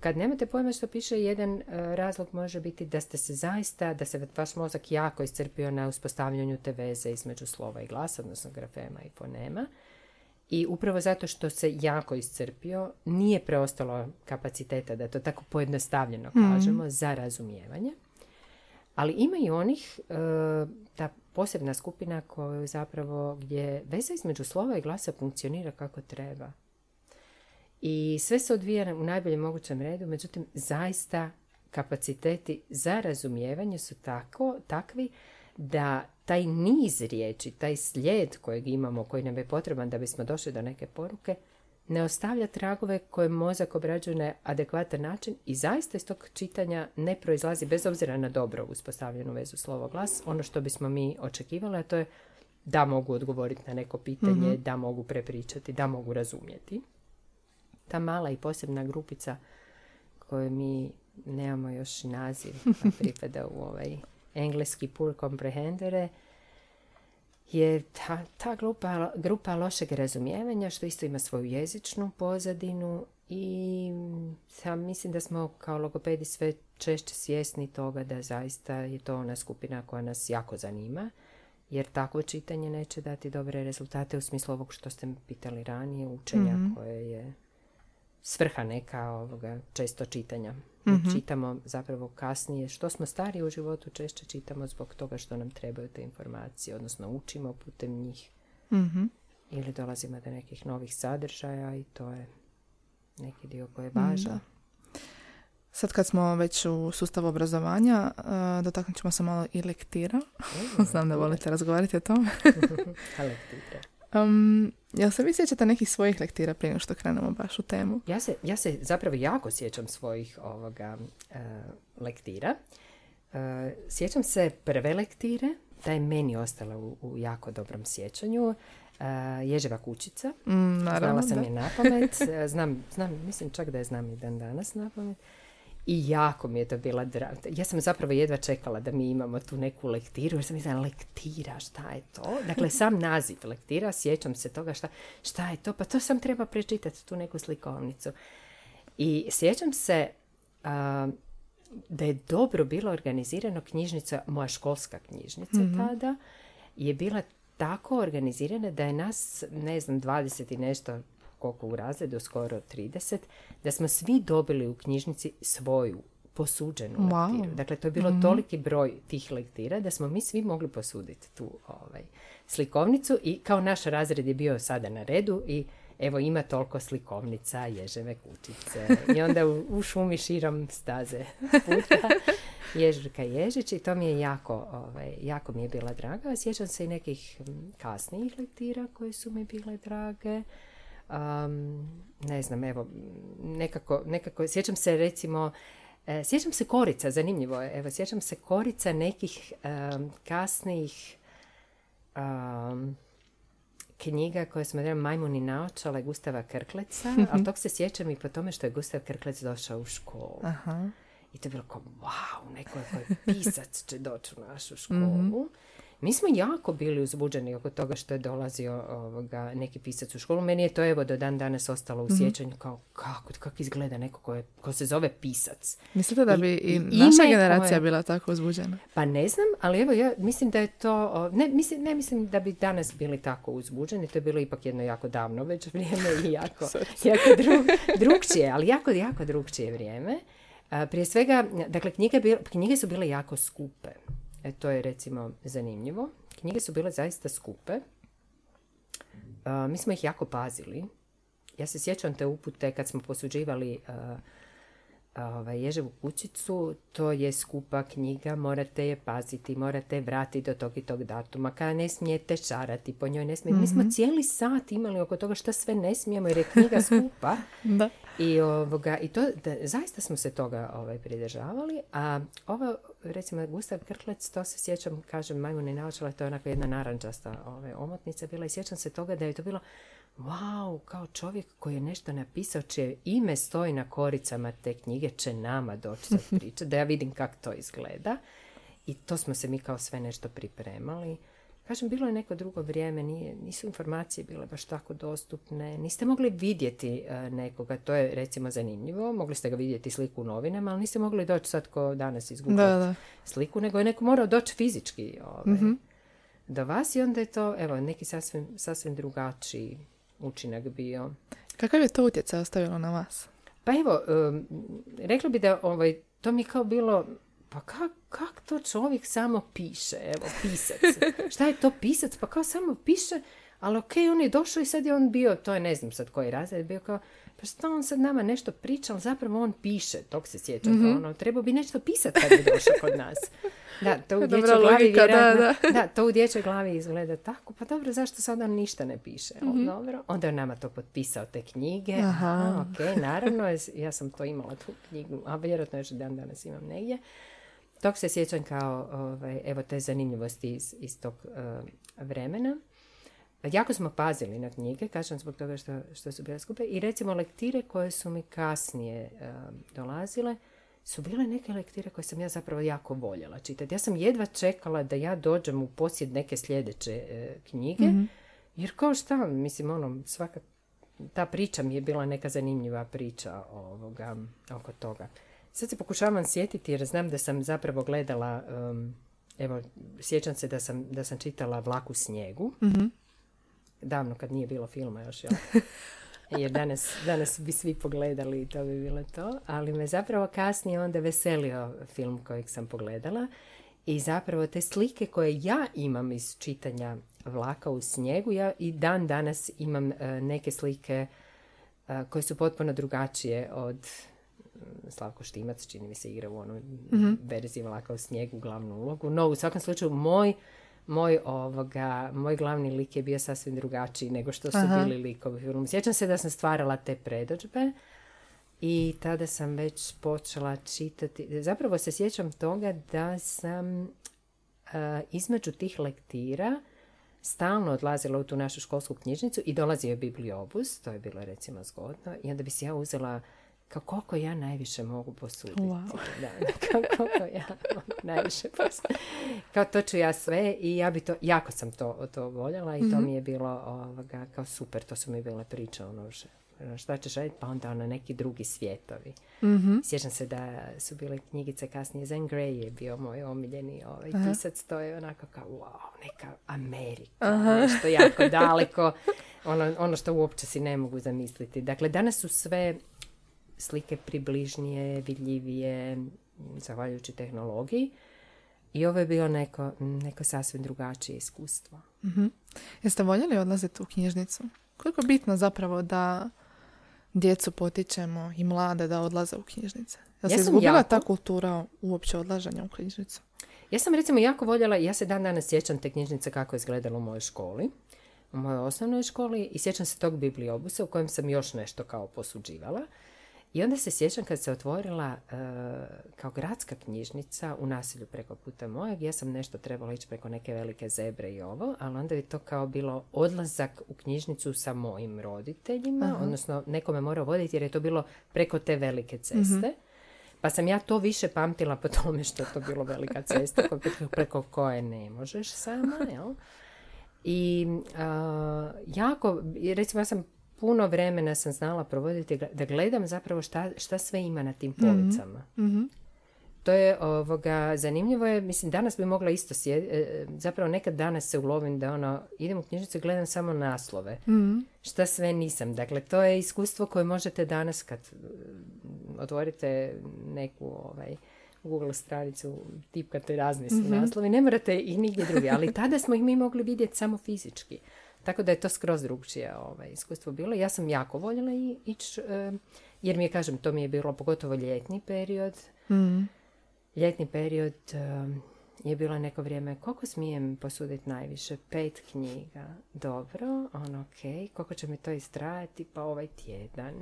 Kad nemate pojma što piše, jedan e, razlog može biti da ste se zaista, da se vaš mozak jako iscrpio na uspostavljanju te veze između slova i glasa, odnosno grafema i fonema. I upravo zato što se jako iscrpio, nije preostalo kapaciteta, da to tako pojednostavljeno kažemo, za razumijevanje. Ali ima i onih, e, ta posebna skupina koju zapravo gdje veza između slova i glasa funkcionira kako treba. I sve se odvija u najboljem mogućem redu, međutim, zaista kapaciteti za razumijevanje su tako, takvi da taj niz riječi, taj slijed kojeg imamo, koji nam je potreban da bismo došli do neke poruke, ne ostavlja tragove koje mozak obrađuje na adekvatan način i zaista iz tog čitanja ne proizlazi, bez obzira na dobro uspostavljenu vezu slovo-glas, ono što bismo mi očekivali, a to je da mogu odgovoriti na neko pitanje, da mogu prepričati, da mogu razumjeti. Ta mala i posebna grupica koju mi nemamo još naziv, a pripada u ovaj engleski poor comprehendere, je ta, ta grupa, grupa lošeg razumijevanja što isto ima svoju jezičnu pozadinu i ja mislim da smo kao logopedi sve češće svjesni toga da zaista je to ona skupina koja nas jako zanima jer takvo čitanje neće dati dobre rezultate u smislu ovog što ste pitali ranije, učenja koje je svrha neka ovoga često čitanja. Čitamo zapravo kasnije. Što smo stariji u životu, češće čitamo zbog toga što nam trebaju te informacije, odnosno učimo putem njih. Ili dolazimo do nekih novih sadržaja i to je neki dio koji je važan. Sad kad smo već u sustavu obrazovanja, uh, dotaknut ćemo se malo i lektira. Znam da volite razgovarati o tome. lektira. Um, jel se vi sjećate nekih svojih lektira prije što krenemo baš u temu? Ja se, ja se zapravo jako sjećam svojih ovoga uh, lektira. Uh, sjećam se prve lektire, da je meni ostala u, u jako dobrom sjećanju. Uh, Ježeva kućica. Mm, naravno, Znala sam da. je na pamet. Znam, znam, mislim čak da je znam i dan danas na pamet. I jako mi je to bila draga. Ja sam zapravo jedva čekala da mi imamo tu neku lektiru, jer sam mislila lektira, šta je to? Dakle, sam naziv lektira, sjećam se toga šta, šta je to, pa to sam treba prečitati tu neku slikovnicu. I sjećam se a, da je dobro bilo organizirano knjižnica, moja školska knjižnica tada, je bila tako organizirana da je nas, ne znam, 20 i nešto koliko u razredu, skoro 30, da smo svi dobili u knjižnici svoju posuđenu Wow. lektiru. Dakle, to je bilo toliki broj tih lektira da smo mi svi mogli posuditi tu ovaj, slikovnicu i kao naš razred je bio sada na redu i evo ima toliko slikovnica, ježeve kućice i onda u, u šumi širom staze puta Ježurka Ježić i to mi je jako, ovaj, jako mi je bila draga. Sjećam se i nekih kasnijih lektira koje su mi bile drage. Um, ne znam, evo, nekako, nekako, sjećam se recimo, e, sjećam se korica, zanimljivo je, evo, sjećam se korica nekih um, kasnijih um, knjiga koje smo rekli Majmuni naočale Gustava Krkleca, ali tog se sjećam i po tome što je Gustav Krklec došao u školu. Aha. I to je bilo kao, wow, neko je koji pisac će doći u našu školu. Mi smo jako bili uzbuđeni oko toga što je dolazio ovoga, neki pisac u školu. Meni je to evo do dan danas ostalo u sjećanju kao kako, kako izgleda neko ko, je, ko se zove pisac. Mislite da bi i i, naša generacija bila tako uzbuđena? Pa ne znam, ali evo ja mislim da je to, ne mislim, ne mislim da bi danas bili tako uzbuđeni, to je bilo ipak jedno jako davno već vrijeme i jako, jako dru, drugčije, ali jako, jako drugčije vrijeme. Prije svega, dakle, knjige, bil- knjige su bile jako skupe. E, to je recimo zanimljivo. Knjige su bile zaista skupe. A, mi smo ih jako pazili. Ja se sjećam te upute kad smo posuđivali a, ovaj, Ježevu kućicu, to je skupa knjiga, morate je paziti, morate je vratiti do tog i tog datuma, kada ne smijete šarati po njoj, ne smijete. Mi smo cijeli sat imali oko toga što sve ne smijemo jer je knjiga skupa. Da. I, ovoga, i to, da, zaista smo se toga ovaj, pridržavali, a ovo, recimo, Gustav Krklec, to se sjećam, kažem, majmune naočala, to je onako jedna narančasta ovaj, omotnica bila i sjećam se toga da je to bilo, wow, kao čovjek koji je nešto napisao, čije ime stoji na koricama te knjige, će nama doći sad pričati, da ja vidim kako to izgleda. I to smo se mi kao sve nešto pripremali. Kažem, bilo je neko drugo vrijeme, nije, nisu informacije bile baš tako dostupne, niste mogli vidjeti e, nekoga, to je recimo zanimljivo, mogli ste ga vidjeti sliku u novinama, ali niste mogli doći sad ko danas izgubiti Da, da. sliku, nego je neko morao doći fizički ovaj, do vas i onda je to, evo, neki sasvim, sasvim drugačiji učinak bio. Kakav je to utjecaj ostavilo na vas? Pa evo, um, rekla bi da ovaj, to mi je kao bilo, pa kak, kak to čovjek samo piše, evo, pisac. Šta je to pisac? Pa kao samo piše, Ali ok, on je došao i sad je on bio, to je ne znam sad koji razred, bio kao, pa što on sad nama nešto priča, ali zapravo on piše, tog se sjećam, mm ono, trebao bi nešto pisati kad je došao kod nas. Da, to u dječjoj glavi da, da. to u dječjoj glavi izgleda tako, pa dobro, zašto sada on ništa ne piše? mm dobro. Onda je nama to potpisao te knjige, aha, ok, naravno, ja sam to imala tu knjigu, a vjerojatno još dan danas imam negdje. Tog se sjećam kao, ovaj, evo, te zanimljivosti iz, iz tog uh, vremena. Jako smo pazili na knjige, kažem zbog toga što, što su bile skupe. I recimo lektire koje su mi kasnije uh, dolazile, su bile neke lektire koje sam ja zapravo jako voljela čitati. Ja sam jedva čekala da ja dođem u posjed neke sljedeće uh, knjige, mm jer kao šta, mislim, ono, svaka ta priča mi je bila neka zanimljiva priča ovoga, oko toga. Sad se pokušavam sjetiti jer znam da sam zapravo gledala, um, evo, sjećam se da sam, da sam čitala Vlaku snijegu. mm Davno kad nije bilo filma još, jel? Jer danas, danas bi svi pogledali i to bi bilo to. Ali me zapravo kasnije onda veselio film kojeg sam pogledala. I zapravo te slike koje ja imam iz čitanja Vlaka u snijegu, ja i dan danas imam e, neke slike e, koje su potpuno drugačije od Slavko Štimac, čini mi se igra u onoj mm verziji Vlaka u snijegu glavnu ulogu. No, u svakom slučaju, moj, moj, ovoga, moj glavni lik je bio sasvim drugačiji nego što su bili likovi filmu. Sjećam se da sam stvarala te predođbe i tada sam već počela čitati. Zapravo se sjećam toga da sam uh, između tih lektira stalno odlazila u tu našu školsku knjižnicu i dolazio je bibliobus, to je bilo recimo zgodno, i onda bi se ja uzela kao koliko ja najviše mogu posuditi. Wow. Da, kao koliko ja najviše posuditi. Kao to ću ja sve i ja bi to, jako sam to, to voljela i to mhm. mi je bilo ovoga, kao super, to su mi bile priče ono što šta ćeš raditi, pa onda ono neki drugi svijetovi. Mm-hmm. Sjećam se da su bile knjigice kasnije, Zen Grey je bio moj omiljeni ovaj Aha. pisac, to je onako kao wow, neka Amerika, Aha. nešto jako daleko, ono, ono što uopće si ne mogu zamisliti. Dakle, danas su sve slike približnije, vidljivije, zahvaljujući tehnologiji. I ovo je bilo neko, neko sasvim drugačije iskustvo. Mm-hmm. Jeste voljeli odlaziti u knjižnicu? Koliko je bitno zapravo da djecu potičemo i mlade da odlaze u knjižnice? Ja se izgubila jako... ta kultura uopće odlaženja u knjižnicu? Ja sam recimo jako voljela, ja se dan danas sjećam te knjižnice kako je izgledalo u mojoj školi, u mojoj osnovnoj školi i sjećam se tog bibliobusa u kojem sam još nešto kao posuđivala. I onda se sjećam kad se otvorila uh, kao gradska knjižnica u nasilju preko puta mojeg, ja sam nešto trebala ići preko neke velike zebre i ovo, ali onda je to kao bilo odlazak u knjižnicu sa mojim roditeljima, odnosno neko me morao voditi jer je to bilo preko te velike ceste. Mhm. Pa sam ja to više pamtila po tome što je to bilo velika cesta preko koje ne možeš sama, jel? I uh, jako, recimo ja sam puno vremena sam znala provoditi da gledam zapravo šta, šta sve ima na tim mhm. policama. mm To je ovoga, zanimljivo je, mislim danas bi mogla isto sjediti, e, zapravo nekad danas se ulovim da ono, idem u knjižnicu i gledam samo naslove. mm Šta sve nisam. Dakle, to je iskustvo koje možete danas kad e, otvorite neku ovaj, Google stranicu, tipkate razne su mm naslovi, ne morate ih nigdje drugi, ali tada smo ih mi mogli vidjeti samo fizički. Tako da je to skroz drugčije ovaj, iskustvo bilo. Ja sam jako voljela ići, jer mi je, kažem, to mi je bilo pogotovo ljetni period. Mm. Ljetni period je bilo neko vrijeme, koliko smijem posuditi najviše? Pet knjiga. Dobro, ono ok, koliko će mi to istrajati? Pa ovaj tjedan.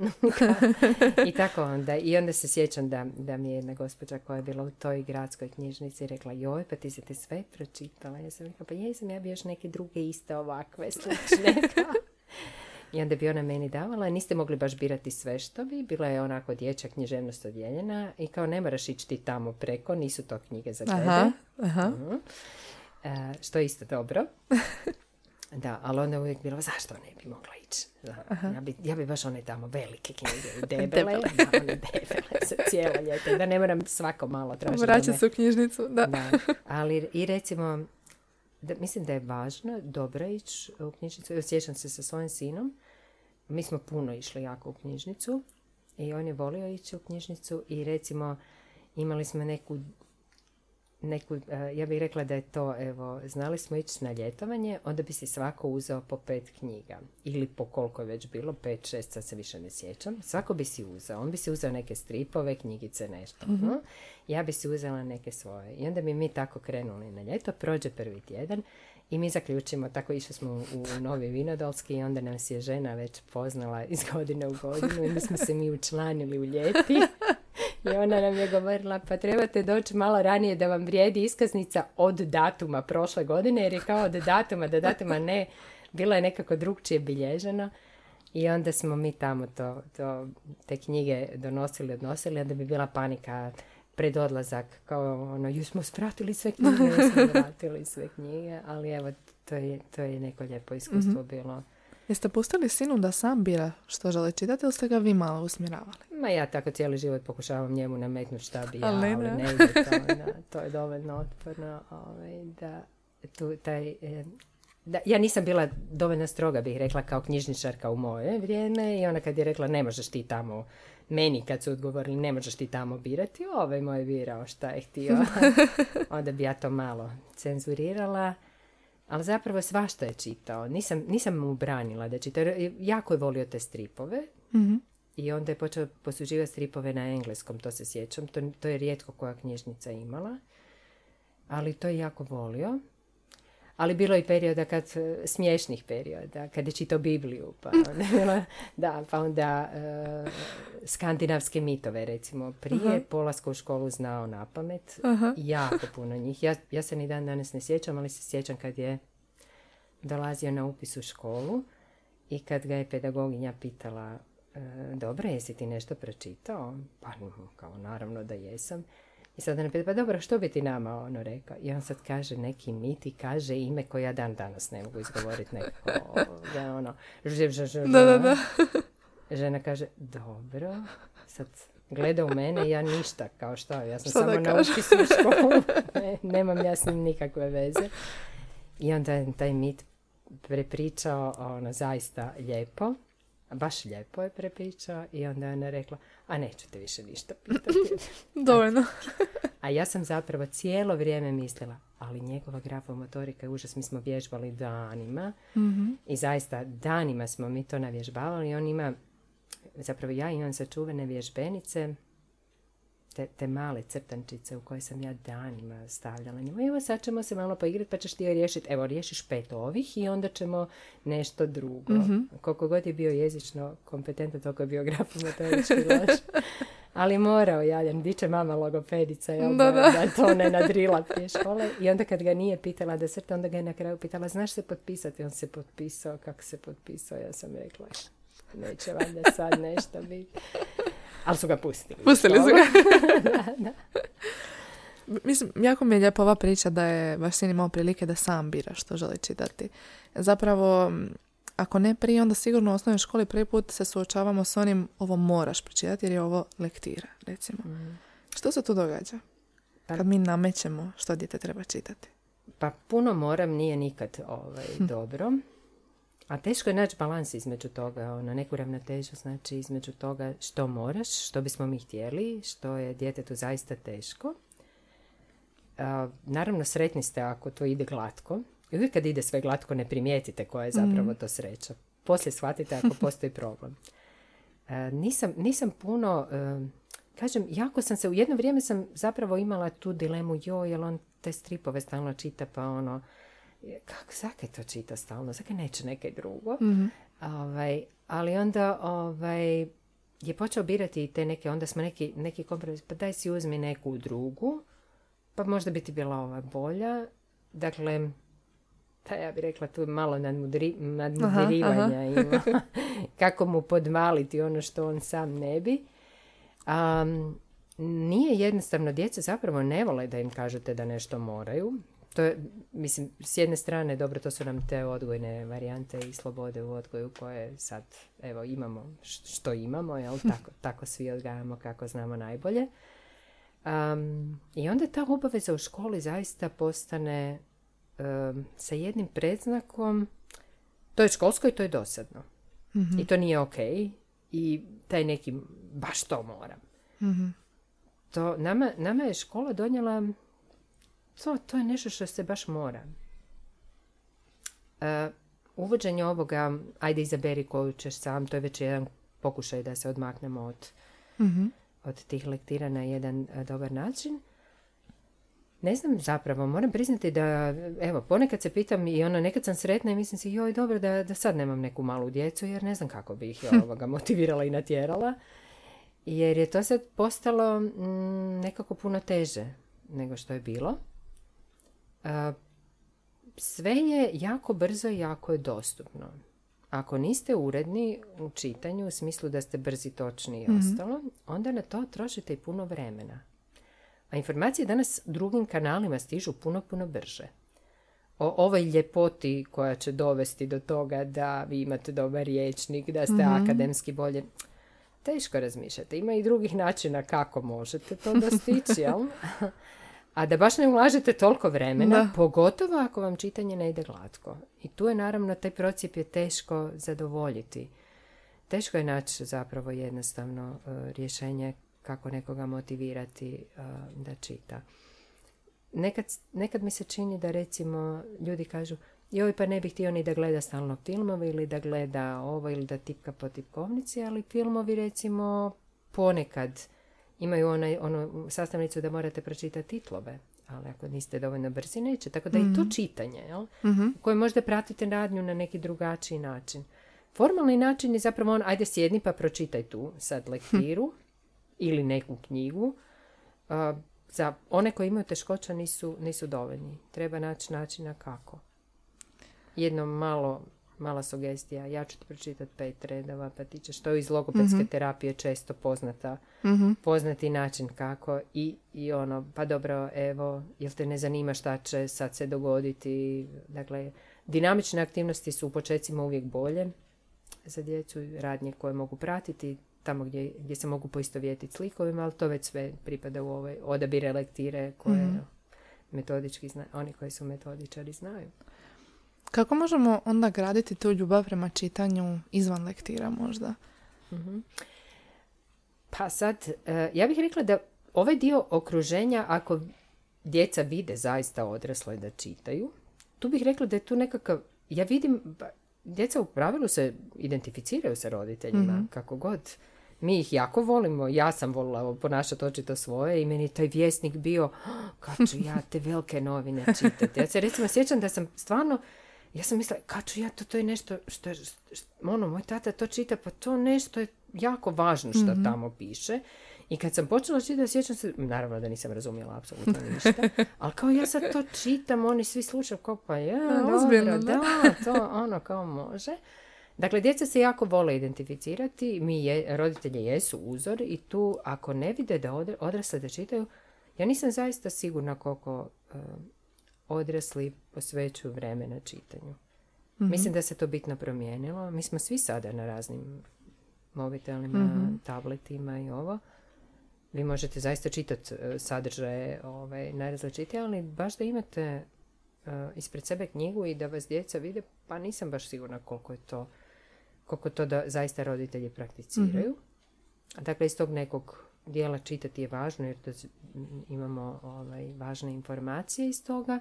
I tako onda. I onda se sjećam da, da mi je jedna gospođa koja je bila u toj gradskoj knjižnici rekla, joj, pa ti si te sve pročitala. Ja sam rekla, pa jesam, ja bi još neke druge iste ovakve slične. I onda bi ona meni davala, niste mogli baš birati sve što bi, bila je onako dječja književnost odjeljena i kao ne moraš ići ti tamo preko, nisu to knjige za tebe. Aha, aha. E, što je isto dobro. Da, ali onda uvijek bilo, zašto ne bi mogla ići? Ja bi, ja bi baš one tamo velike knjige, debele, debele. da, one debele za cijelo ljeto, da ne moram svako malo tražiti. Vraća se u knjižnicu, da. da. Ali i recimo, da, mislim da je važno dobro ići u knjižnicu. Osjećam se sa svojim sinom. Mi smo puno išli jako u knjižnicu i on je volio ići u knjižnicu i recimo imali smo neku neku, e, ja bih rekla da je to, evo, znali smo ići na ljetovanje, onda bi si svako uzeo po pet knjiga. Ili po koliko je već bilo, pet, šest, sad se više ne sjećam. Svako bi si uzeo. On bi si uzeo neke stripove, knjigice, nešto. Mhm. Ja bi si uzela neke svoje. I onda bi mi tako krenuli na ljeto, prođe prvi tjedan i mi zaključimo, tako išli smo u, Novi Vinodolski i onda nam se je žena već poznala iz godine u godinu i mi smo se mi učlanili u ljeti. I ona nam je govorila, pa trebate doći malo ranije da vam vrijedi iskaznica od datuma prošle godine, jer je kao od datuma do datuma ne, bilo je nekako drugčije bilježeno. I onda smo mi tamo to, to, te knjige donosili, odnosili, onda bi bila panika pred odlazak, kao ono, ju smo spratili sve knjige, jesmo vratili sve knjige, ali evo, to je, to je neko lijepo iskustvo bilo. Jeste pustili sinu da sam bira što želi čitati ili ste ga vi malo usmjeravali? Ma ja tako cijeli život pokušavam njemu nametnuti šta bi ja, Ali ali ne. ne, ide to, da, to je dovoljno otporno, ovaj, da tu taj... e, Da, ja nisam bila dovoljno stroga, bih rekla, kao knjižničarka u moje vrijeme i ona kad je rekla ne možeš ti tamo, meni kad su odgovorili ne možeš ti tamo birati, ovaj moj birao šta je htio. Onda bi ja to malo cenzurirala. Ali zapravo svašta je čitao. Nisam, nisam mu branila da čita. jer Jako je volio te stripove. Mhm. I onda je počeo posuđivati stripove na engleskom, to se sjećam. To, to je rijetko koja knjižnica imala. Ali to je jako volio. Ali bilo je i perioda kad, e, smiješnih perioda, kad je čitao Bibliju, pa onda, je bilo- da, pa onda e, skandinavske mitove, recimo. Prije polaska u školu znao na pamet, jako puno njih. Ja, ja se ni dan danas ne sjećam, ali se sjećam kad je dolazio na upis u školu i kad ga je pedagoginja pitala e, dobro, jesi ti nešto pročitao? Pa mm, kao naravno da jesam. I sad ona pita, pa dobro, što bi ti nama ono rekao? I on sad kaže neki mit i kaže ime koje ja dan danas ne mogu izgovoriti nekako. Da, ono, Da, da, da. Žena kaže, dobro. Sad gleda u mene i ja ništa, kao što, ja sam Šta samo na upisu u školu. Ne, nemam ja s njim nikakve veze. I onda je taj mit prepričao ono, zaista lijepo. Baš lijepo je prepričao i onda je ona rekla, a neću te više ništa pitati. Dovoljno. A ja sam zapravo cijelo vrijeme mislila, ali njegova grafomotorika je užas, mi smo vježbali danima i zaista danima smo mi to navježbavali on ima, zapravo ja imam sačuvane vježbenice, te, te male crtančice u koje sam ja danima stavljala njemu. Evo sad ćemo se malo poigrati pa ćeš ti joj riješiti, evo riješiš pet ovih i onda ćemo nešto drugo. Koliko god je bio jezično kompetentan, toliko je bio grafomotorički loš. Ali morao Jaljan, bit će mama logopedica, jel Da, da, da. to ne nadrila prije škole. I onda kad ga nije pitala da crta, onda ga je na kraju pitala, znaš se potpisati? On se potpisao, kako se potpisao? Ja sam rekla, neće valjda sad nešto biti. Ali su ga pustili. Pustili su ga. Mislim, jako mi je lijepa ova priča da je vaš sin imao prilike da sam bira što želi čitati. Zapravo, ako ne prije, onda sigurno u osnovnoj školi prvi put se suočavamo s onim ovo moraš pročitati jer je ovo lektira, recimo. Što se tu događa? Pa- Kad mi namećemo što dijete treba čitati. Pa puno moram nije nikad ovaj, Hm. dobro. A teško je naći balans između toga, ono, neku ravnotežu, znači između toga što moraš, što bismo mi htjeli, što je djetetu zaista teško. A, naravno, sretni ste ako to ide glatko. I uvijek kad ide sve glatko ne primijetite koja je zapravo to sreća. Poslije shvatite ako postoji problem. E, nisam, nisam puno, e, kažem, jako sam se, u jedno vrijeme sam zapravo imala tu dilemu, joj, jel on te stripove stalno čita, pa ono, kako, zakaj to čita stalno, zakaj neće neke drugo? Ovaj, ali onda ovaj, je počeo birati te neke, onda smo neki, neki kompromis, pa daj si uzmi neku drugu, pa možda bi ti bila ova bolja. Dakle, pa ja bih rekla tu malo nadmudri, nadmudirivanja ima. Kako mu podvaliti ono što on sam ne bi. Am, nije jednostavno, djeca zapravo ne vole da im kažete da nešto moraju. To je, mislim, s jedne strane, dobro, to su nam te odgojne varijante i slobode u odgoju koje sad, evo, imamo što imamo, jel, tako, tako svi odgajamo kako znamo najbolje. Am, I onda ta obaveza u školi zaista postane em, sa jednim predznakom, to je školsko i to je dosadno. I to nije ok. I taj neki, baš to moram. To, nama, nama je škola donijela to, to je nešto što se baš mora. E, uvođenje ovoga, ajde izaberi koju ćeš sam, to je već jedan pokušaj da se odmaknemo od, Mhm. od tih lektira na jedan e, dobar način. Ne znam zapravo, moram priznati da, evo, ponekad se pitam i ono, nekad sam sretna i mislim si, joj, dobro da, da sad nemam neku malu djecu, jer ne znam kako bi ih ovoga motivirala i natjerala. Jer je to sad postalo mm, nekako puno teže nego što je bilo. Sve je jako brzo i jako je dostupno. Ako niste uredni u čitanju, u smislu da ste brzi, točni i ostalo, onda na to trošite i puno vremena. A informacije danas drugim kanalima stižu puno, puno brže. O ovoj ljepoti koja će dovesti do toga da vi imate dobar riječnik, da ste akademski bolje. Teško razmišljate. Ima i drugih načina kako možete to dostići, jel? A da baš ne ulažete toliko vremena, Da. pogotovo ako vam čitanje ne ide glatko. I tu je naravno taj procijep je teško zadovoljiti. Teško je naći zapravo jednostavno e, rješenje kako nekoga motivirati e, da čita. Nekad, nekad mi se čini da recimo ljudi kažu joj pa ne bih htio ni da gleda stalno filmove ili da gleda ovo ili da tipka po tipkovnici, ali filmovi recimo ponekad imaju onaj, onu sastavnicu da morate pročitati titlove, ali ako niste dovoljno brzi neće. Tako da i to čitanje, jel? koje možda pratite radnju na neki drugačiji način. Formalni način je zapravo on, ajde sjedni pa pročitaj tu sad lektiru ili neku knjigu. A, za one koji imaju teškoća nisu, nisu dovoljni. Treba naći načina kako. Jedno malo, mala sugestija. Ja ću ti pročitati pet redova, pa ti ćeš to iz logopedske terapije često poznata, poznati način kako i, i ono, pa dobro, evo, jel te ne zanima šta će sad se dogoditi? Dakle, dinamične aktivnosti su u počecima uvijek bolje za djecu, radnje koje mogu pratiti, tamo gdje, gdje se mogu poistovjetiti s likovima, ali to već sve pripada u ovaj odabire lektire koje metodički zna, oni koji su metodičari znaju. Kako možemo onda graditi tu ljubav prema čitanju izvan lektira možda? Pa sad, e, ja bih rekla da ovaj dio okruženja, ako djeca vide zaista odrasle da čitaju, tu bih rekla da je tu nekakav, ja vidim, djeca u pravilu se identificiraju sa roditeljima, kako god. Mi ih jako volimo, ja sam volila ponašati očito svoje i meni je taj vjesnik bio, "Oh, kad ću ja te velike novine čitati. Ja se recimo sjećam da sam stvarno, ja sam mislila, kad ću ja to, to je nešto što, što, ono, moj tata to čita, pa to nešto je jako važno što tamo piše. I kad sam počela čitati, sjećam se, naravno da nisam razumjela apsolutno ništa, ali kao ja sad to čitam, oni svi slušaju kao pa ja, dobro, da. da, to ono kao može. Dakle, djeca se jako vole identificirati, mi je, roditelji jesu uzor i tu ako ne vide da odra- odrasli da čitaju, ja nisam zaista sigurna koliko e, odrasli posvećuju vremena čitanju. Mislim da se to bitno promijenilo. Mi smo svi sada na raznim mobitelima, tabletima i ovo. Vi možete zaista čitati e, sadržaje ovaj, najrazličitije, ali baš da imate e, ispred sebe knjigu i da vas djeca vide, pa nisam baš sigurna koliko je to, koliko to da zaista roditelji prakticiraju. Dakle, iz tog nekog dijela čitati je važno jer to imamo ovaj, važne informacije iz toga.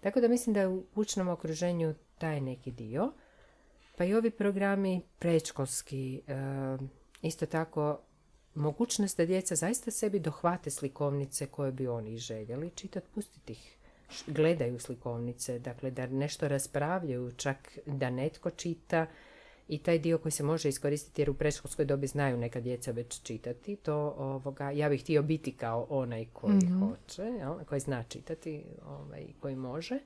Tako da mislim da je u kućnom okruženju taj neki dio. Pa i ovi programi predškolski, e, isto tako mogućnost da djeca zaista sebi dohvate slikovnice koje bi oni željeli čitati, pustiti ih. Gledaju slikovnice, dakle da nešto raspravljaju, čak da netko čita i taj dio koji se može iskoristiti jer u predškolskoj dobi znaju neka djeca već čitati, to ovoga, ja bih htio biti kao onaj koji hoće, jel, koji zna čitati, ovaj, koji može.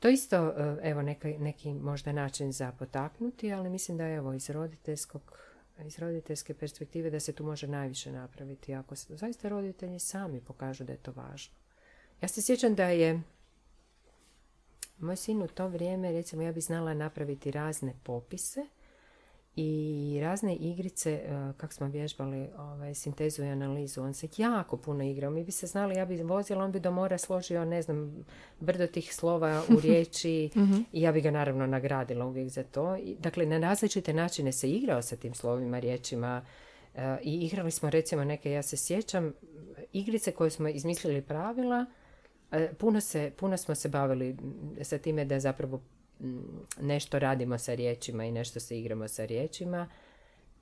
To isto, e, evo, neka, neki možda način za potaknuti, ali mislim da evo iz roditeljskog iz roditeljske perspektive da se tu može najviše napraviti ako se zaista roditelji sami pokažu da je to važno. Ja se sjećam da je moj sin u to vrijeme, recimo ja bi znala napraviti razne popise i razne igrice, e, kako smo vježbali ovaj, sintezu i analizu. On se jako puno igrao. Mi bi se znali, ja bi vozila, on bi do mora složio, ne znam, brdo tih slova u riječi i ja bi ga naravno nagradila uvijek za to. I, dakle, na različite načine se igrao sa tim slovima, riječima e, i igrali smo recimo neke, ja se sjećam, igrice koje smo izmislili pravila, Puno, se, puno smo se bavili sa time da zapravo m, nešto radimo sa riječima i nešto se igramo sa riječima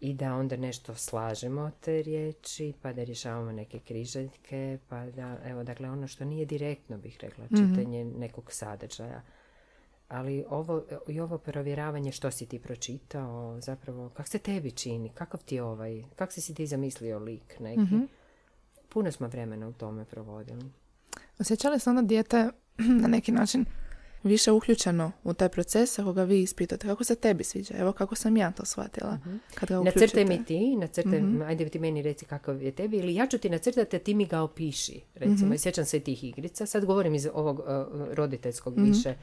i da onda nešto slažemo te riječi, pa da rješavamo neke križaljke, pa da, evo, dakle, ono što nije direktno, bih rekla, čitanje nekog sadržaja. Ali ovo, i ovo provjeravanje što si ti pročitao, zapravo, kak se tebi čini, kakav ti ovaj, kak si si ti zamislio lik neki. Puno smo vremena u tome provodili. Osjećali se onda dijete na neki način više uključeno u taj proces ako ga vi ispitate kako se tebi sviđa. Evo kako sam ja to shvatila. Kad ga Nacrtaj mi ti, nacrtaj, Mhm. ajde ti meni reci kakav je tebi, ili ja ću ti nacrtati, a ti mi ga opiši, recimo. Mhm. I sjećam se tih igrica. Sad govorim iz ovog uh, roditeljskog Mhm. više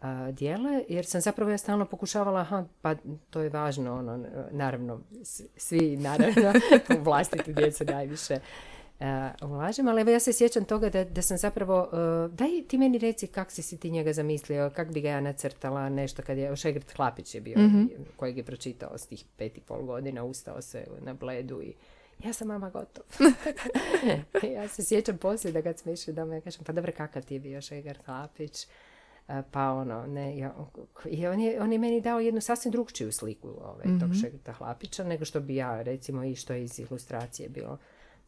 uh, dijela, jer sam zapravo ja stalno pokušavala, aha, pa to je važno, ono, naravno, svi, naravno, u vlastitu djecu najviše uh, ulažem, ali evo ja se sjećam toga da, da sam zapravo, uh, daj ti meni reci kak si si ti njega zamislio, kak bi ga ja nacrtala, nešto kad je, Šegrt Hlapić je bio, kojeg je pročitao s tih pet i pol godina, ustao se na bledu i ja sam mama gotov. ja se sjećam poslije da kad smo išli doma, ja kažem, pa dobro, kakav ti je bio Šegrt Hlapić? E, Pa ono, ne, ja, i on je, on je meni dao jednu sasvim drugčiju sliku ovaj, tog Šegrta Hlapića nego što bi ja, recimo, i što je iz ilustracije bilo.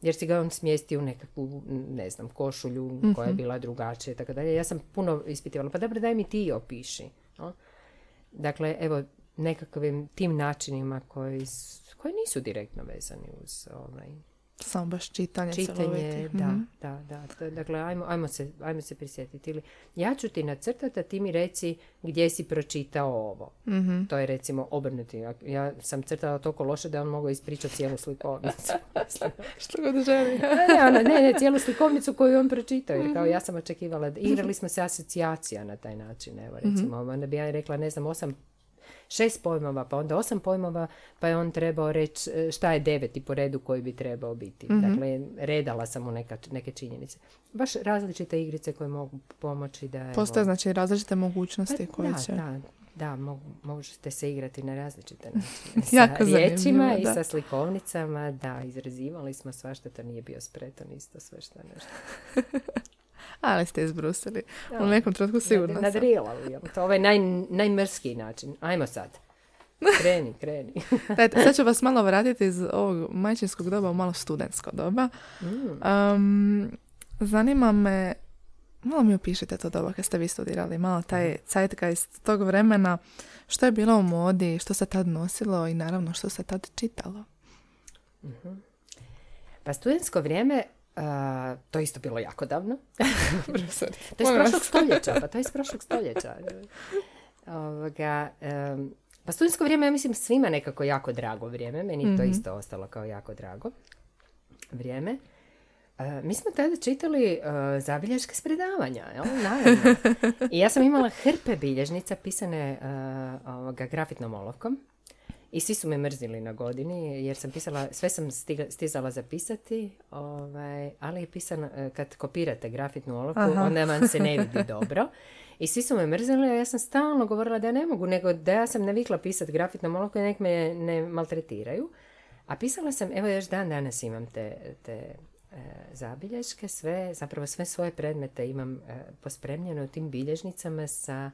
Jer si ga on smjestio u nekakvu, ne znam, košulju koja je bila drugačija i tako dalje. Ja sam puno ispitivala, pa dobro, daj mi ti opiši. no. Dakle, evo, nekakvim tim načinima koji, koji nisu direktno vezani uz ovaj, Samo baš čitanje. čitanje, da, Mhm. da, da. Dakle, ajmo, ajmo, se, ajmo se prisjetiti. Ili, ja ću ti nacrtati, a ti mi reci gdje si pročitao ovo. Mhm. To je recimo obrnuti. Ja, ja sam crtala toliko loše da je on mogao ispričati cijelu slikovnicu. Što god želi. ne, ono, ne, ne, cijelu slikovnicu koju on pročitao. Jer kao ja sam očekivala, igrali smo se asocijacija na taj način. Evo, recimo, onda bi ja rekla, ne znam, osam šest pojmova, pa onda osam pojmova, pa je on trebao reći e, šta je deveti po redu koji bi trebao biti. Dakle, redala sam mu neka, neke činjenice. Baš različite igrice koje mogu pomoći da... Postoje znači različite pa mogućnosti koje da, će... da, da, možete se igrati na različite načine. Sa riječima i da. sa slikovnicama, da, izrazivali smo svašta, to nije bio spretan isto sve što nešto. Ali ste izbrusili. U nekom trenutku sigurno jel? To je ovaj naj, najmrskiji način. Ajmo sad. Kreni, kreni. Dajte, sad ću vas malo vratiti iz ovog majčinskog doba u malo studentsko doba. Um, zanima me, malo mi opišite to doba kad ste vi studirali, malo taj zeitgeist tog vremena, što je bilo u modi, što se tad nosilo i naravno što se tad čitalo. Pa studentsko vrijeme, a, to je isto bilo jako davno. To je iz prošlog stoljeća, pa to je iz prošlog stoljeća. Ovoga, em, pa studentsko vrijeme, ja mislim, svima nekako jako drago vrijeme. Meni je to isto ostalo kao jako drago vrijeme. E, mi smo tada čitali e, zabilješke spredavanja, jel? Naravno. I ja sam imala hrpe bilježnica pisane e, ovoga, grafitnom olovkom. I svi su me mrzili na godini, jer sam pisala, sve sam stiga- stizala zapisati, ovaj, ali je pisano, e, kad kopirate grafitnu olovku, Aha. onda vam se ne vidi dobro. I svi su me mrzili, a ja sam stalno govorila da ne mogu, nego da ja sam navikla pisati grafitnom olovkom i nek me ne maltretiraju. A pisala sam, evo još dan danas imam te, te e, zabilješke, sve, zapravo sve svoje predmete imam e, pospremljene u tim bilježnicama sa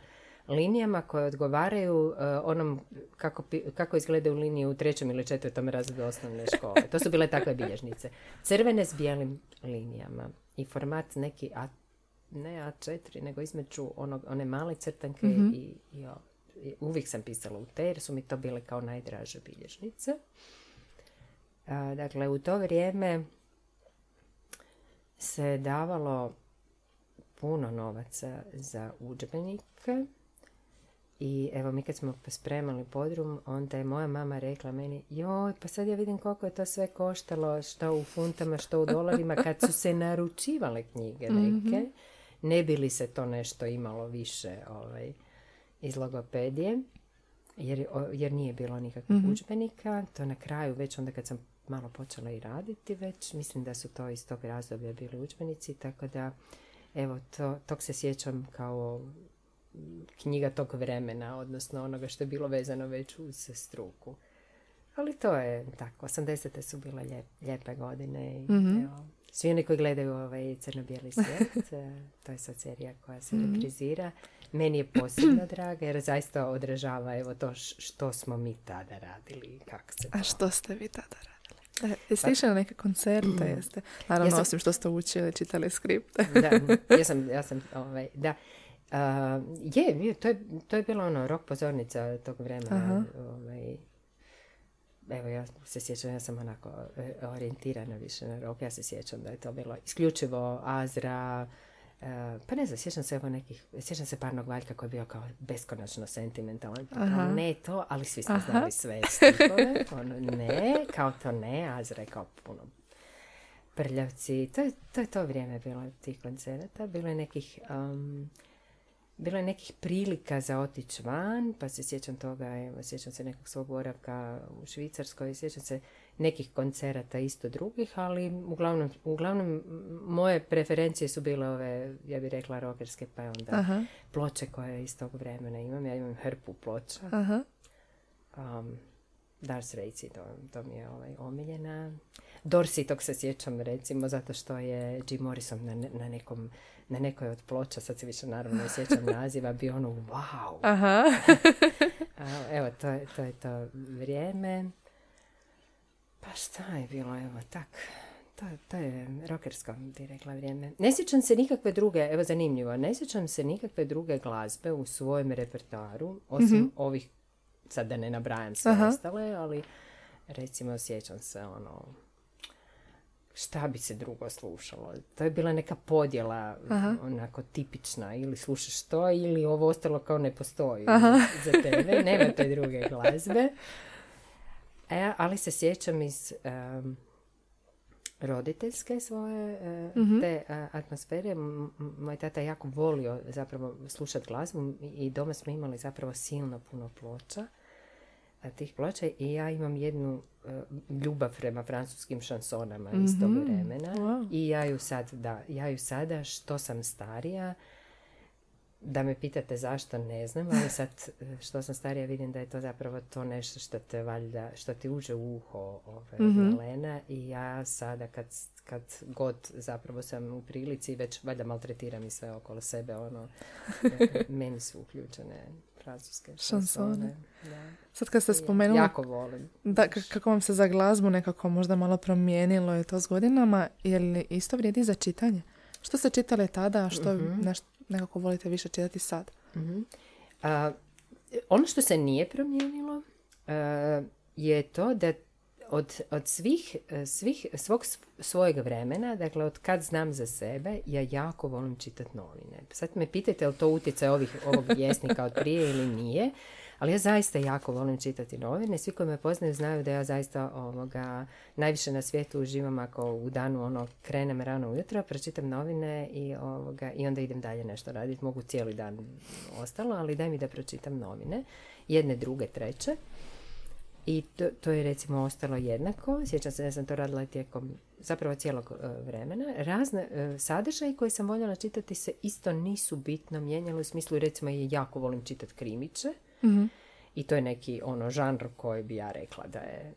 linijama koje odgovaraju e, onom kako, kako izgledaju linije u trećem ili četvrtom razredu osnovne škole. To su bile takve bilježnice. Crvene s bijelim linijama i format neki A, ne A4, nego između onog, one male crtanke i, i, o- i uvijek sam pisala u te jer su mi to bile kao najdraže bilježnice. A, dakle, u to vrijeme se davalo puno novaca za udžbenike i evo mi kad smo spremali podrum, onda je moja mama rekla meni, joj, pa sad ja vidim koliko je to sve koštalo, što u funtama, što u dolarima, kad su se naručivale knjige neke, ne bi li se to nešto imalo više ovaj, iz logopedije, jer, jer nije bilo nikakvih udžbenika, to na kraju, već onda kad sam malo počela i raditi već, mislim da su to iz tog razdoblja bili udžbenici, tako da, evo, to, tog se sjećam kao knjiga tog vremena, odnosno onoga što je bilo vezano već uz struku. Ali to je tako, 80. su bile lijep, lijepe godine i Mhm. evo, svi oni koji gledaju ovaj crno-bijeli svijet, e, to je sad serija koja se Mhm. reprizira. Meni je posebno draga jer zaista odražava evo to što smo mi tada radili i kako se to... A što ste vi tada radili? E, jeste išli na neke koncerte, jeste? Naravno, Ja sam- osim što ste učili, čitali skript. da, ja sam, ja sam ovaj, da. A, je, je, to je, to je bila ono rock pozornica tog vremena. Ovaj, evo, ja se sjećam, ja sam onako e, orijentirana više na rock. Ja se sjećam da je to bilo isključivo Azra, e, pa ne znam, sjećam se evo nekih, sjećam se parnog valjka koji je bio kao beskonačno sentimentalan. Pa kao ne to, ali svi smo Aha. znali sve stihove. Ono, ne, kao to ne, Azra je kao puno prljavci. To je, to je to vrijeme bilo tih koncerata. Bilo je nekih... um, bilo je nekih prilika za otići van, pa se sjećam toga, evo, sjećam se nekog svog boravka u Švicarskoj, sjećam se nekih koncerata isto drugih, ali uglavnom, uglavnom moje preferencije su bile ove, ja bih rekla, rokerske, pa onda Aha, ploče koje iz tog vremena imam. Ja imam hrpu ploča. aha. Um, Darth Racing, to, to mi je ovaj, omiljena. Dorsey, tog se sjećam recimo, zato što je Jim Morrison na, na, nekom, na nekoj od ploča, sad se više naravno ne sjećam naziva, bio ono wow. Aha. Evo, to je, to je to vrijeme. Pa šta je bilo, evo, tak. To, to je rokersko, bi rekla, vrijeme. Ne sjećam se nikakve druge, evo zanimljivo, ne sjećam se nikakve druge glazbe u svojem repertoaru, osim ovih, sad da ne nabrajam sve Aha. ostale, ali recimo sjećam se ono, šta bi se drugo slušalo. To je bila neka podjela Aha. onako tipična. Ili slušaš to ili ovo ostalo kao ne postoji za tebe. Nema te druge glazbe. E, ali se sjećam iz em, roditeljske svoje e, te e, atmosfere. M- moj tata jako volio zapravo slušati glazbu i- doma smo imali zapravo silno puno ploča e, tih ploča i ja imam jednu ljubav prema francuskim šansonama iz tog vremena. Wow. i ja ju sad, da, ja ju sada što sam starija da me pitate zašto, ne znam, ali sad e, što sam starija vidim da je to zapravo to nešto što te valjda, što ti uđe u uho ove, Malena i ja sada kad, kad god zapravo sam u prilici već valjda maltretiram i sve okolo sebe, ono, meni su uključene francuske Šansone. Da. Sad kad ste spomenuli Jako volim. da, k- kako vam se za glazbu nekako možda malo promijenilo je to s godinama, je li isto vrijedi za čitanje? Što ste čitali tada, a što neš- nekako volite više čitati sad? Mhm. A, ono što se nije promijenilo a, je to da od, od svih, e, svih, svog svojeg vremena, dakle od kad znam za sebe, ja jako volim čitati novine. Sad me pitajte je li to utjecaj ovih, ovog vjesnika od prije ili nije, ali ja zaista jako volim čitati novine. Svi koji me poznaju znaju da ja zaista ovoga, najviše na svijetu uživam ako u danu ono krenem rano ujutro, pročitam novine i, ovoga, i onda idem dalje nešto raditi. Mogu cijeli dan ostalo, ali daj mi da pročitam novine. Jedne, druge, treće. I to, to je recimo ostalo jednako. Sjećam se da sam to radila tijekom zapravo cijelog e, vremena. Razne e, sadržaje koje sam voljela čitati se isto nisu bitno mijenjali u smislu recimo jako volim čitati krimiće. I to je neki ono žanr koji bi ja rekla da je,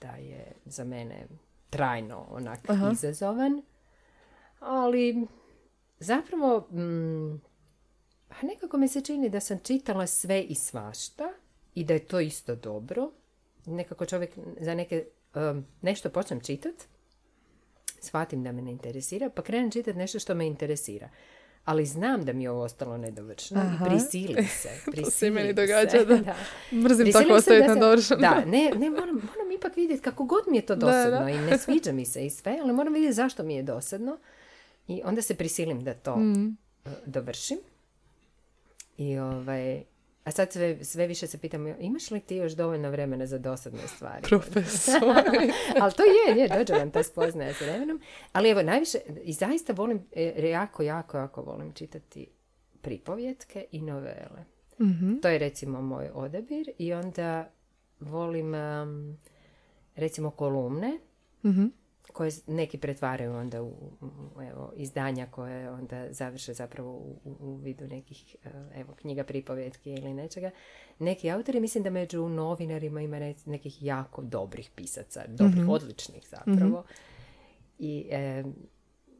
da je za mene trajno onak izazovan. Ali zapravo mm, a nekako mi se čini da sam čitala sve i svašta i da je to isto dobro. Nekako čovjek za neke um, nešto počnem čitat, shvatim da me ne interesira, pa krenem čitati nešto što me interesira. Ali znam da mi je ovo ostalo nedovršeno Aha. i prisilim se. To se prisilim meni se, događa, da. Mrzim Prisilim tako ostaviti da nedovršeno. Da, ne, ne moram, moram ipak vidjeti kako god mi je to Da, dosadno da. i ne sviđa mi se i sve, ali moram vidjeti zašto mi je dosadno i onda se prisilim da to Mm. e, dovršim. I ovaj, a sad sve, sve više se pitam, imaš li ti još dovoljno vremena za dosadne stvari? Profesor. ali to je, je, dođe vam ta spoznaja s vremenom. Ali evo, najviše, i zaista volim, e, jako, jako, jako volim čitati pripovjetke i novele. Mhm. To je recimo moj odabir i onda volim em, recimo kolumne. Mhm. Koje neki pretvaraju onda u, evo, izdanja koje onda završe zapravo u, u vidu nekih e, evo, knjiga pripovjetki ili nečega. Neki autori, mislim da među novinarima ima nekih jako dobrih pisaca, dobrih, Mhm. odličnih zapravo. I e,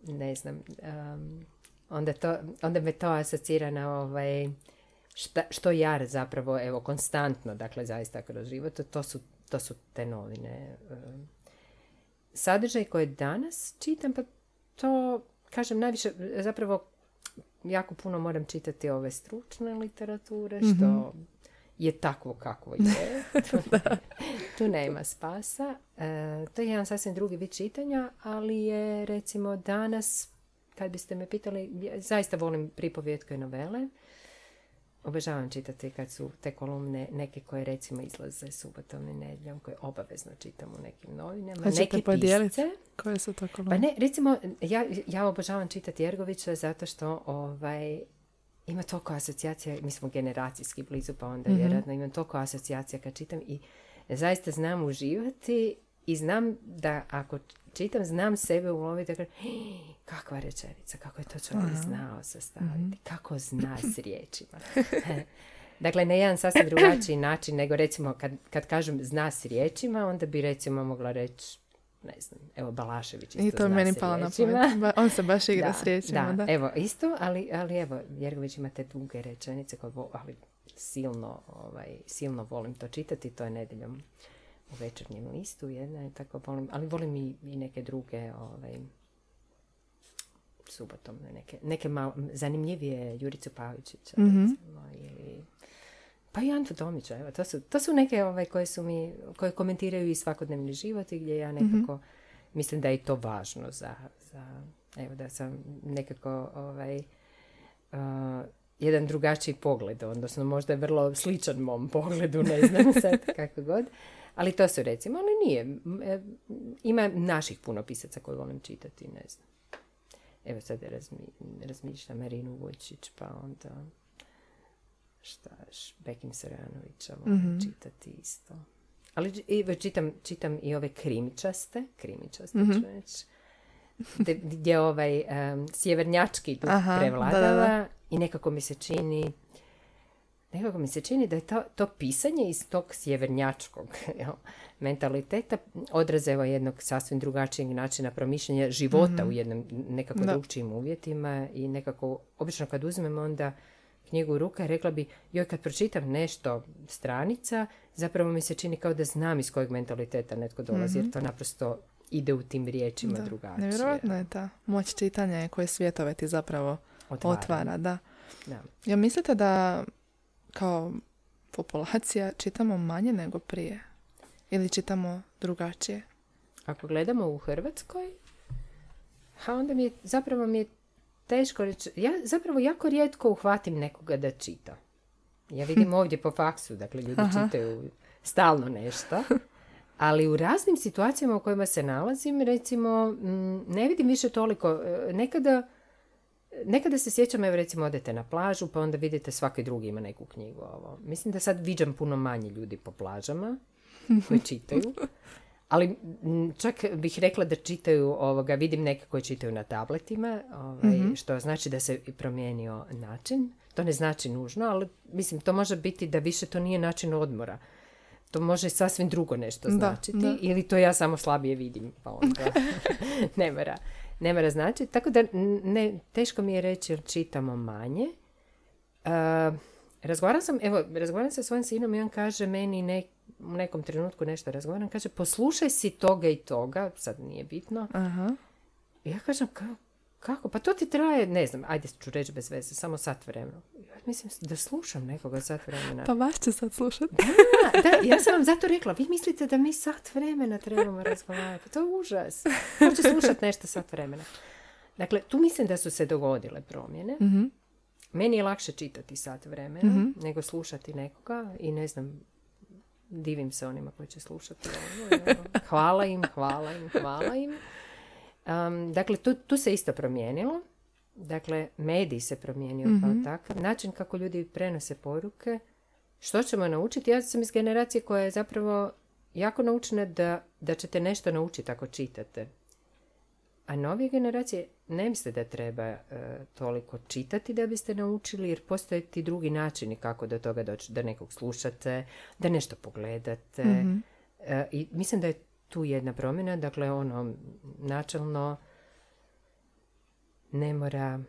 ne znam, em, onda, to, onda me to asocira na ovaj, šta, što ja zapravo, evo, konstantno, dakle, zaista kroz život, to su, to su te novine. em. Sadržaj koje danas čitam, pa to, kažem, najviše, zapravo, jako puno moram čitati ove stručne literature, što je takvo kakvo je. tu, tu nema spasa. E, to je jedan sasvim drugi vid čitanja, ali je, recimo, danas, kad biste me pitali, ja zaista volim pripovjetke novele. Obožavam čitati kad su te kolumne neke koje recimo izlaze subotom i nedjeljom, koje obavezno čitam u nekim novinama. Hoćete Neke. Koje su to Pa kolumne? ne, recimo, ja, ja obožavam čitati Jergovića zato što ovaj, ima toliko asocijacija, mi smo generacijski blizu, pa onda vjerojatno imam toliko asocijacija kad čitam i zaista znam uživati i znam da ako čitam, znam sebe uloviti, da kažem, "Hii, kakva rečenica, kako je to čovjek znao sastaviti, kako zna s riječima. Dakle, na jedan sasvim drugačiji način nego recimo kad, kad kažem zna s riječima, onda bi recimo mogla reći ne znam, evo Balašević isto I to meni s palo na pamet. On se baš igra Da, s riječima, da. Evo, isto, ali, ali evo, Jergović ima te duge rečenice koje ali silno, ovaj, silno volim to čitati, to je nedjeljom u večernjem listu jedna je tako volim, ali volim i, i neke druge ovaj, subotom, neke, neke malo, zanimljivije Juricu Pavičića, Mhm. recimo, ili pa i Antu Tomića, evo, to su, to su neke ovaj, koje su mi, koje komentiraju i svakodnevni život i gdje ja nekako mislim da je to važno za, za evo da sam nekako ovaj, uh, jedan drugačiji pogled, odnosno možda je vrlo sličan mom pogledu, ne znam sad kako god. Ali to su recimo, ali nije. E, Ima naših puno pisaca koje volim čitati, ne znam. Evo sad razmi, razmišljam Marinu Vujčić, pa onda šta Bekim Saranovića volim čitati isto. Ali i, čitam, čitam i ove krimičaste, krimičaste ću reći, gdje, ovaj em, sjevernjački duh Aha, prevladava da, da, da. i nekako mi se čini nekako mi se čini da je to, to pisanje iz tog sjevernjačkog jel, mentaliteta odraz evo jednog sasvim drugačijeg načina promišljanja života u jednom nekako Da. drugčijim uvjetima i nekako, obično kad uzmem onda knjigu u ruke, rekla bi, joj kad pročitam nešto stranica, zapravo mi se čini kao da znam iz kojeg mentaliteta netko dolazi, jer to naprosto ide u tim riječima Da, drugačije. Nevjerojatno je ta moć čitanja koje svjetove ti zapravo Otvara. otvara, da. Da. Ja mislite da kao populacija čitamo manje nego prije? Ili čitamo drugačije? Ako gledamo u Hrvatskoj, a onda mi je, zapravo mi je teško reći, ja zapravo jako rijetko uhvatim nekoga da čita. Ja vidim ovdje po faksu, dakle ljudi Aha. čitaju stalno nešto, ali u raznim situacijama u kojima se nalazim, recimo, mm, ne vidim više toliko, e, nekada Nekada se sjećam, evo recimo odete na plažu, pa onda vidite svaki drugi ima neku knjigu. Ovo. Mislim da sad viđam puno manje ljudi po plažama koji čitaju. Ali čak bih rekla da čitaju ovoga, vidim neke koji čitaju na tabletima, ovaj, što znači da se promijenio način. To ne znači nužno, ali mislim to može biti da više to nije način odmora. To može sasvim drugo nešto Da, značiti. da. Ili to ja samo slabije vidim, pa onda ne mora. Ne mora značiti. Tako da ne, teško mi je reći jer čitamo manje. Uh, razgovaram sam, evo, razgovaram sa svojim sinom i on kaže meni ne, u nekom trenutku nešto razgovaram, kaže poslušaj si toga i toga, sad nije bitno. Aha. I ja kažem, "Ka- kako? Pa to ti traje, ne znam, ajde ću reći bez veze, samo sat vremena. Mislim da slušam nekoga sat vremena. Pa vas će sad slušati. Da, da, ja sam vam zato rekla, vi mislite da mi sat vremena trebamo razgovarati. Pa to je užas. Ko će slušati nešto sat vremena? Dakle, tu mislim da su se dogodile promjene. Mhm. Meni je lakše čitati sat vremena nego slušati nekoga i ne znam, divim se onima koji će slušati Hvala im, hvala im, hvala im. Um, dakle, tu, tu se isto promijenilo. Dakle, medij se promijenio kao takav. Način kako ljudi prenose poruke. Što ćemo naučiti? Ja sam iz generacije koja je zapravo jako naučena da, da ćete nešto naučiti ako čitate. A novije generacije ne misle da treba e, toliko čitati da biste naučili, jer postoje ti drugi načini kako do toga doći. Da nekog slušate, da nešto pogledate. Mhm. E, I mislim da je tu jedna promjena. Dakle, ono, načelno ne mora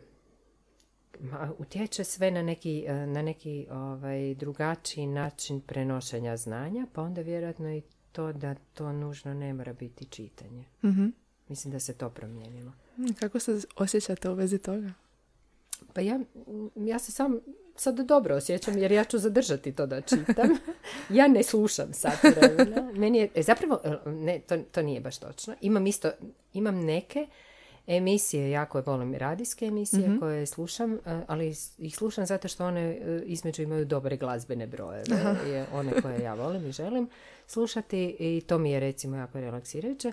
utječe sve na neki, na neki ovaj, drugačiji način prenošenja znanja, pa onda vjerojatno i to da to nužno ne mora biti čitanje. Mhm. Mislim da se to promijenilo. Kako se osjećate u vezi toga? Pa ja, ja se sam sad dobro osjećam jer ja ću zadržati to da čitam. ja ne slušam sat vremena. Meni je, e, zapravo, e, ne, to, to nije baš točno. Imam isto, imam neke emisije, jako volim radijske emisije Mhm. koje slušam, e, ali ih slušam zato što one između imaju dobre glazbene brojeve. Je one koje ja volim i želim slušati i to mi je recimo jako relaksirajuće.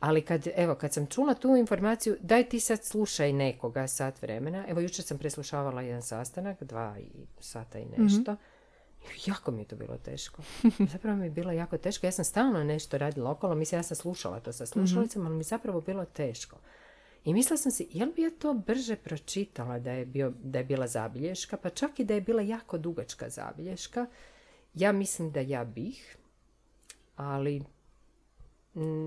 Ali kad, evo, kad sam čula tu informaciju, daj ti sad slušaj nekoga sat vremena. Evo, jučer sam preslušavala jedan sastanak, dva i sata i nešto. Jako mi je to bilo teško. Zapravo mi je bilo jako teško. Ja sam stalno nešto radila okolo. Mislim, ja sam slušala to sa slušalicom, ali mi je zapravo bilo teško. I mislila sam si, jel bi ja to brže pročitala da je, bio, da je bila zabilješka, pa čak i da je bila jako dugačka zabilješka. Ja mislim da ja bih, ali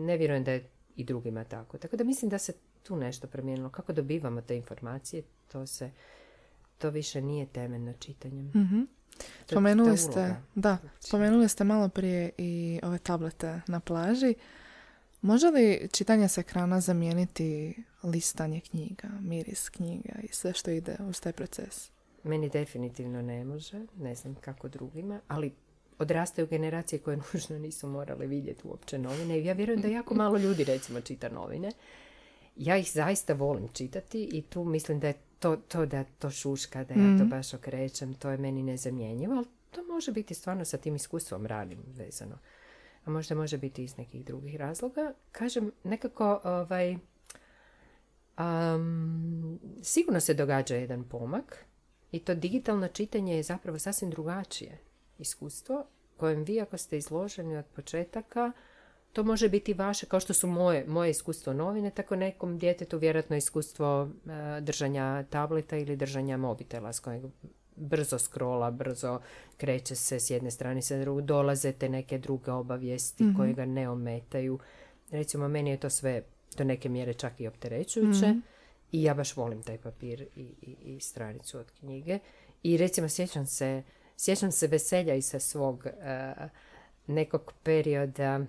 ne vjerujem da je i drugima tako. Tako da mislim da se tu nešto promijenilo. Kako dobivamo te informacije, to se to više nije temeljno čitanjem. Mhm. To je Spomenuli ste, da, spomenuli ste malo prije i ove tablete na plaži. Može li čitanje s ekrana zamijeniti listanje knjiga, miris knjiga i sve što ide uz taj proces? Meni definitivno ne može, ne znam kako drugima, ali odrastaju generacije koje nužno nisu morale vidjeti uopće novine i ja vjerujem da jako malo ljudi recimo čita novine. Ja ih zaista volim čitati i tu mislim da je to, to da to šuška, da ja to baš okrećem, to je meni nezamjenjivo, ali to može biti stvarno sa tim iskustvom ranim vezano. A možda može biti iz nekih drugih razloga. Kažem, nekako ovaj, Am, sigurno se događa jedan pomak i to digitalno čitanje je zapravo sasvim drugačije iskustvo kojem vi ako ste izloženi od početaka to može biti vaše, kao što su moje, moje iskustvo novine, tako nekom djetetu vjerojatno iskustvo e, držanja tableta ili držanja mobitela s kojeg brzo scrolla, brzo kreće se s jedne strane sa drugu, dolaze te neke druge obavijesti koje ga ne ometaju. Recimo, meni je to sve do neke mjere čak i opterećujuće i ja baš volim taj papir i, i, i stranicu od knjige. I recimo, sjećam se, sjećam se veselja i sa svog e, nekog perioda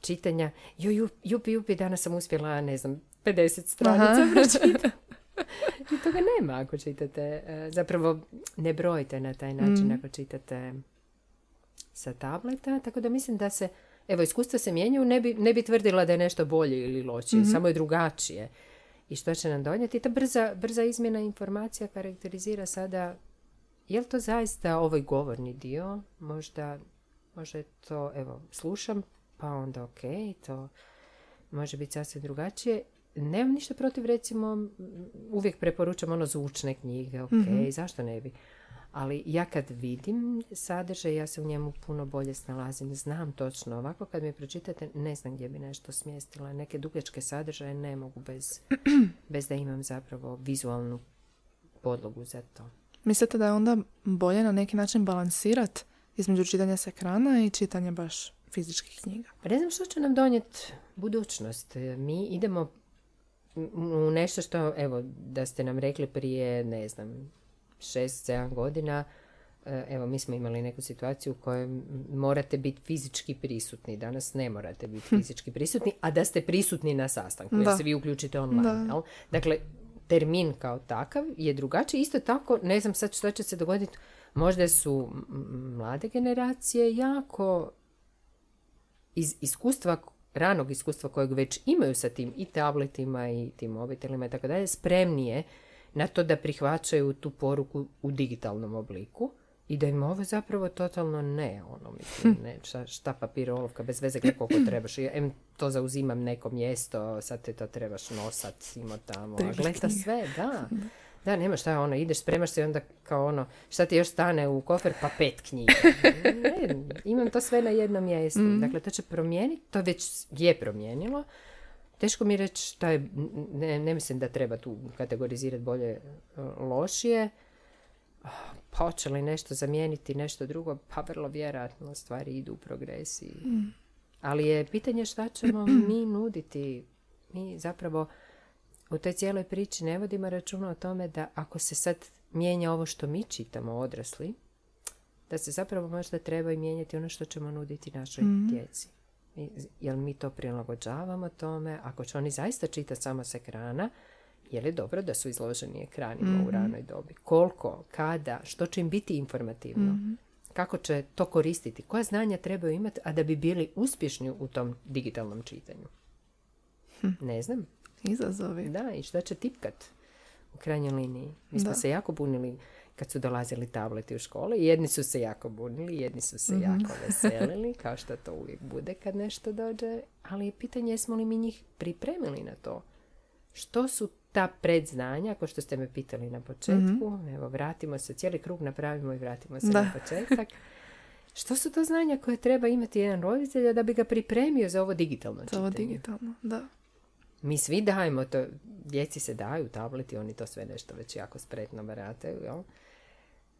čitanja. Jo, ju, jupi, jupi, danas sam uspjela, ne znam, 50 stranica pročitati. I toga nema ako čitate. e, Zapravo ne brojite na taj način ako čitate sa tableta. Tako da mislim da se, evo, iskustva se mijenjaju. Ne bi, ne bi tvrdila da je nešto bolje ili lošije, samo je drugačije. I što će nam donijeti? Ta brza, brza izmjena informacija karakterizira sada je li to zaista ovaj govorni dio? Možda, možda je to, evo, slušam, pa onda ok, to može biti sasvim drugačije. Nemam ništa protiv, recimo, uvijek preporučam ono zvučne knjige, ok, zašto ne bi? Ali ja kad vidim sadržaj, ja se u njemu puno bolje snalazim, znam točno. Ovako kad mi pročitate, ne znam gdje bi nešto smjestila. Neke dugačke sadržaje ne mogu bez, bez da imam zapravo vizualnu podlogu za to. Mislite da je onda bolje na neki način balansirat između čitanja s ekrana i čitanja baš fizičkih knjiga? Pa ne znam što će nam donijeti budućnost. Mi idemo u nešto što, evo, da ste nam rekli prije, ne znam, šest, sedam godina, e, evo, mi smo imali neku situaciju u kojoj morate biti fizički prisutni. Danas ne morate biti fizički prisutni, a da ste prisutni na sastanku, jer Da. se vi uključite online. Da. Dakle, termin kao takav je drugačiji. Isto tako, ne znam sad što će se dogoditi, možda su mlade generacije jako iz iskustva, ranog iskustva kojeg već imaju sa tim i tabletima i tim mobitelima i tako dalje, spremnije na to da prihvaćaju tu poruku u digitalnom obliku i da im ovo zapravo totalno ne, ono, mislim, ne, šta, šta papir, olovka, bez veze, koliko trebaš. Ja, em, to zauzimam neko mjesto, sad te to trebaš nosat, ima tamo, a Tribaš gleda knjige. sve, da. Da, nema šta, ono, ideš, spremaš se i onda kao ono, šta ti još stane u kofer, pa pet knjiga. Ne, imam to sve na jednom mjestu. Dakle, to će promijeniti, to već je promijenilo teško mi reći šta je, ne, ne mislim da treba tu kategorizirati bolje e, lošije. Hoće li nešto zamijeniti nešto drugo? Pa vrlo vjerojatno stvari idu u progresiji. Ali je pitanje šta ćemo mi nuditi. Mi zapravo u toj cijeloj priči ne vodimo računa o tome da ako se sad mijenja ovo što mi čitamo odrasli, da se zapravo možda treba i mijenjati ono što ćemo nuditi našoj djeci. Mi, jel mi to prilagođavamo tome? Ako će oni zaista čitati samo s ekrana, je li dobro da su izloženi ekranima u ranoj dobi? Koliko? Kada? Što će im biti informativno? Kako će to koristiti? Koja znanja trebaju imati, a da bi bili uspješni u tom digitalnom čitanju? Ne znam. Izazovi. Da, i šta će tipkat u krajnjoj liniji. Mi smo Da. se jako bunili kad su dolazili tableti u škole. Jedni su se jako bunili, jedni su se jako veselili, kao što to uvijek bude kad nešto dođe. Ali je pitanje jesmo li mi njih pripremili na to. Što su ta predznanja, kao što ste me pitali na početku, evo vratimo se, cijeli krug napravimo i vratimo se Da. na početak. Što su to znanja koje treba imati jedan roditelj da bi ga pripremio za ovo digitalno Za ovo čitanje? digitalno, da. Mi svi dajemo to, djeci se daju tableti, oni to sve nešto već jako spretno barataju, jel?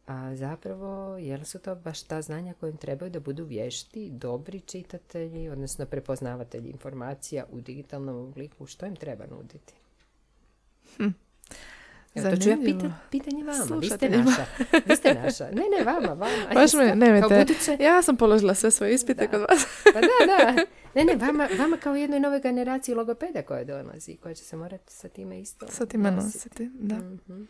A zapravo, jel su to baš ta znanja koja im trebaju da budu vješti, dobri čitatelji, odnosno prepoznavatelji informacija u digitalnom obliku, što im treba nuditi? Evo, to ću ja pitanje vama, vi ste Slušateljima. naša. Vi ste naša. Ne, ne, vama, vama. Baš me, kao nemojte. buduće- Ja sam položila sve svoje ispite Da. kod vas. Pa da, da. Ne, ne, vama, vama kao jednoj novoj generaciji logopeda koja dolazi, koja će se morati sa time isto Sa time nositi. nositi, da. Mhm.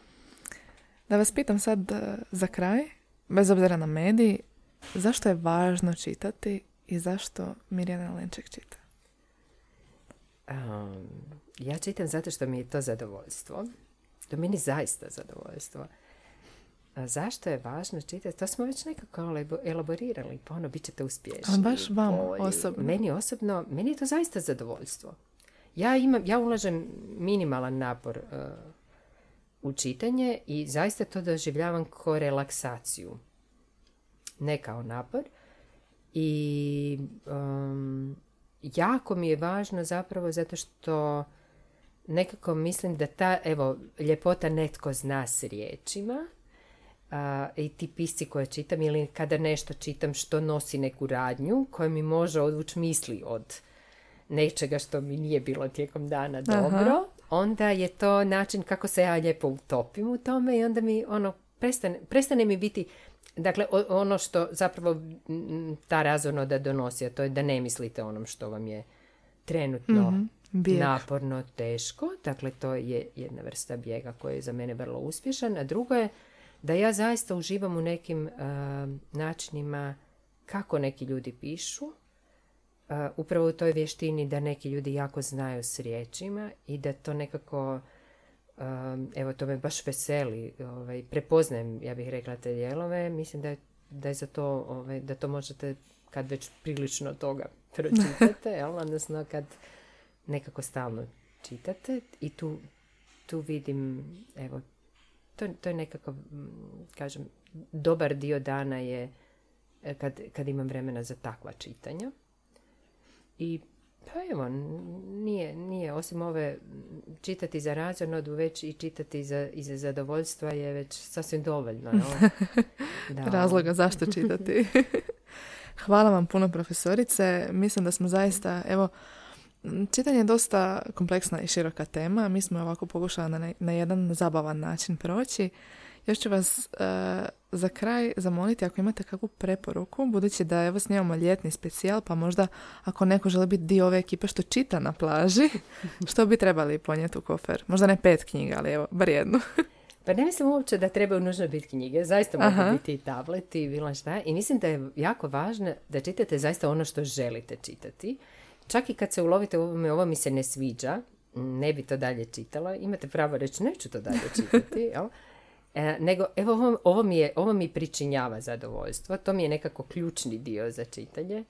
Da vas pitam sad e, za kraj, bez obzira na mediji, zašto je važno čitati i zašto Mirjana Lenček čita? Um, ja čitam zato što mi je to zadovoljstvo. To meni zaista zadovoljstvo. A zašto je važno čitati? To smo već nekako elabo- elaborirali, pa ono, bit ćete uspješni. Ali baš vama bolji. osobno. Meni osobno, meni je to zaista zadovoljstvo. Ja imam, ja ulažem minimalan napor uh, u čitanje i zaista to doživljavam kao relaksaciju. Ne kao napor. I um, jako mi je važno zapravo zato što nekako mislim da ta, evo, ljepota netko zna s riječima a, i ti pisci koje čitam ili kada nešto čitam što nosi neku radnju koja mi može odvući misli od nečega što mi nije bilo tijekom dana dobro, onda je to način kako se ja lijepo utopim u tome i onda mi ono prestane, prestane mi biti Dakle, ono što zapravo ta razonoda donosi, a to je da ne mislite onom što vam je trenutno Mhm, bijeg. naporno, teško. Dakle, to je jedna vrsta bijega koji je za mene vrlo uspješan. A drugo je da ja zaista uživam u nekim a, načinima kako neki ljudi pišu, a, upravo u toj vještini da neki ljudi jako znaju s riječima i da to nekako evo to me baš veseli ovaj, prepoznajem ja bih rekla te dijelove mislim da je, da je za to ovaj, da to možete kad već prilično toga pročitate jel? odnosno kad nekako stalno čitate i tu, tu vidim evo to, to je nekako kažem dobar dio dana je e, kad, kad imam vremena za takva čitanja i pa evo, nije, nije, osim ove čitati za razonodu, već i čitati za, i za zadovoljstva je već sasvim dovoljno. jel? Da. razloga zašto čitati. Hvala vam puno profesorice. Mislim da smo zaista, evo, čitanje je dosta kompleksna i široka tema. Mi smo je ovako pokušali na, na jedan zabavan način proći. Još ću vas e, za kraj zamoliti ako imate kakvu preporuku, budući da evo snimamo ljetni specijal, pa možda ako neko želi biti dio ove ekipe što čita na plaži, što bi trebali ponijeti u kofer? Možda ne pet knjiga, ali evo, bar jednu. Pa ne mislim uopće da trebaju nužno biti knjige, zaista mogu Aha. biti i tableti i bilo šta. I mislim da je jako važno da čitate zaista ono što želite čitati. Čak i kad se ulovite u ovome, ovo mi se ne sviđa, ne bi to dalje čitala, imate pravo reći neću to dalje čitati, jel? E, nego, evo, ovo, ovo, mi je, ovo mi pričinjava zadovoljstvo, to mi je nekako ključni dio za čitanje.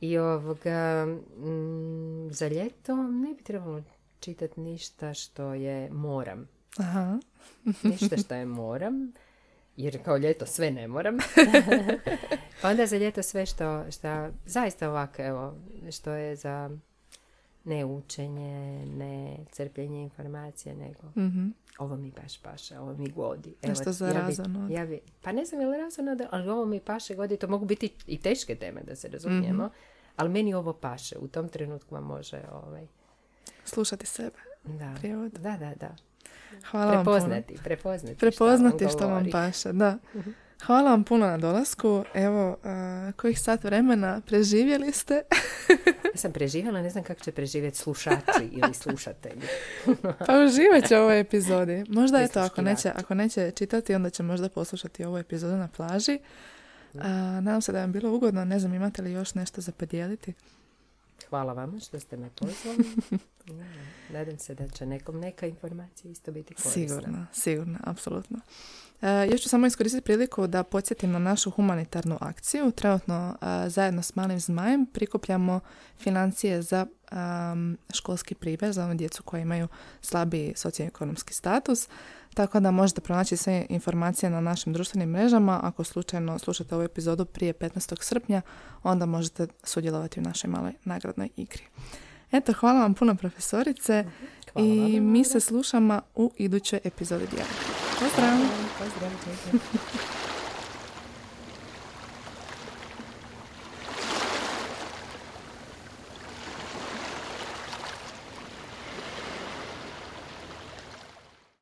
I ovoga, mm, za ljeto ne bi trebalo čitati ništa što je moram Aha. ništa što je moram, jer kao ljeto sve ne moram. pa onda za ljeto sve što, što zaista ovako, evo, što je za Ne učenje, ne crpljenje informacije, nego Mhm. ovo mi baš paše, ovo mi godi. Nešto za ja bi- ja bi- pa ne znam je li razonod, ali ovo mi paše godi. To mogu biti i teške teme, da se razumijemo. Mhm. Ali meni ovo paše. U tom trenutku vam može ovaj, Slušati sebe. da, Prijevod. da, da, da. Hvala vam puno. Prepoznati, prepoznati, Prepoznati šta što vam paše, da. Hvala vam puno na dolasku. Evo, a, kojih sat vremena preživjeli ste? Ja sam preživjela, ne znam kako će preživjeti slušači ili slušatelji. Pa uživat će u ovoj epizodi. Možda eto, ako Prisluškivati. neće, ako neće čitati, onda će možda poslušati ovu epizodu na plaži. A, nadam se da vam je bilo ugodno. Ne znam, imate li još nešto za podijeliti? Hvala vama što ste me pozvali. Nadam se da će nekom neka informacija isto biti korisna. Sigurno, sigurno, apsolutno. E, još ću samo iskoristiti priliku da podsjetim na našu humanitarnu akciju. Trenutno e, zajedno s Malim zmajem prikupljamo financije za školski priber za onu djecu koja imaju slabiji socioekonomski status. Tako da možete pronaći sve informacije na našim društvenim mrežama. Ako slučajno slušate ovu epizodu prije 15. srpnja, onda možete sudjelovati u našoj maloj nagradnoj igri. Eto, hvala vam puno profesorice Hvala i mi se slušamo u idućoj epizodi Dijaloga. Tá Pozdravljam. Pozdravljam.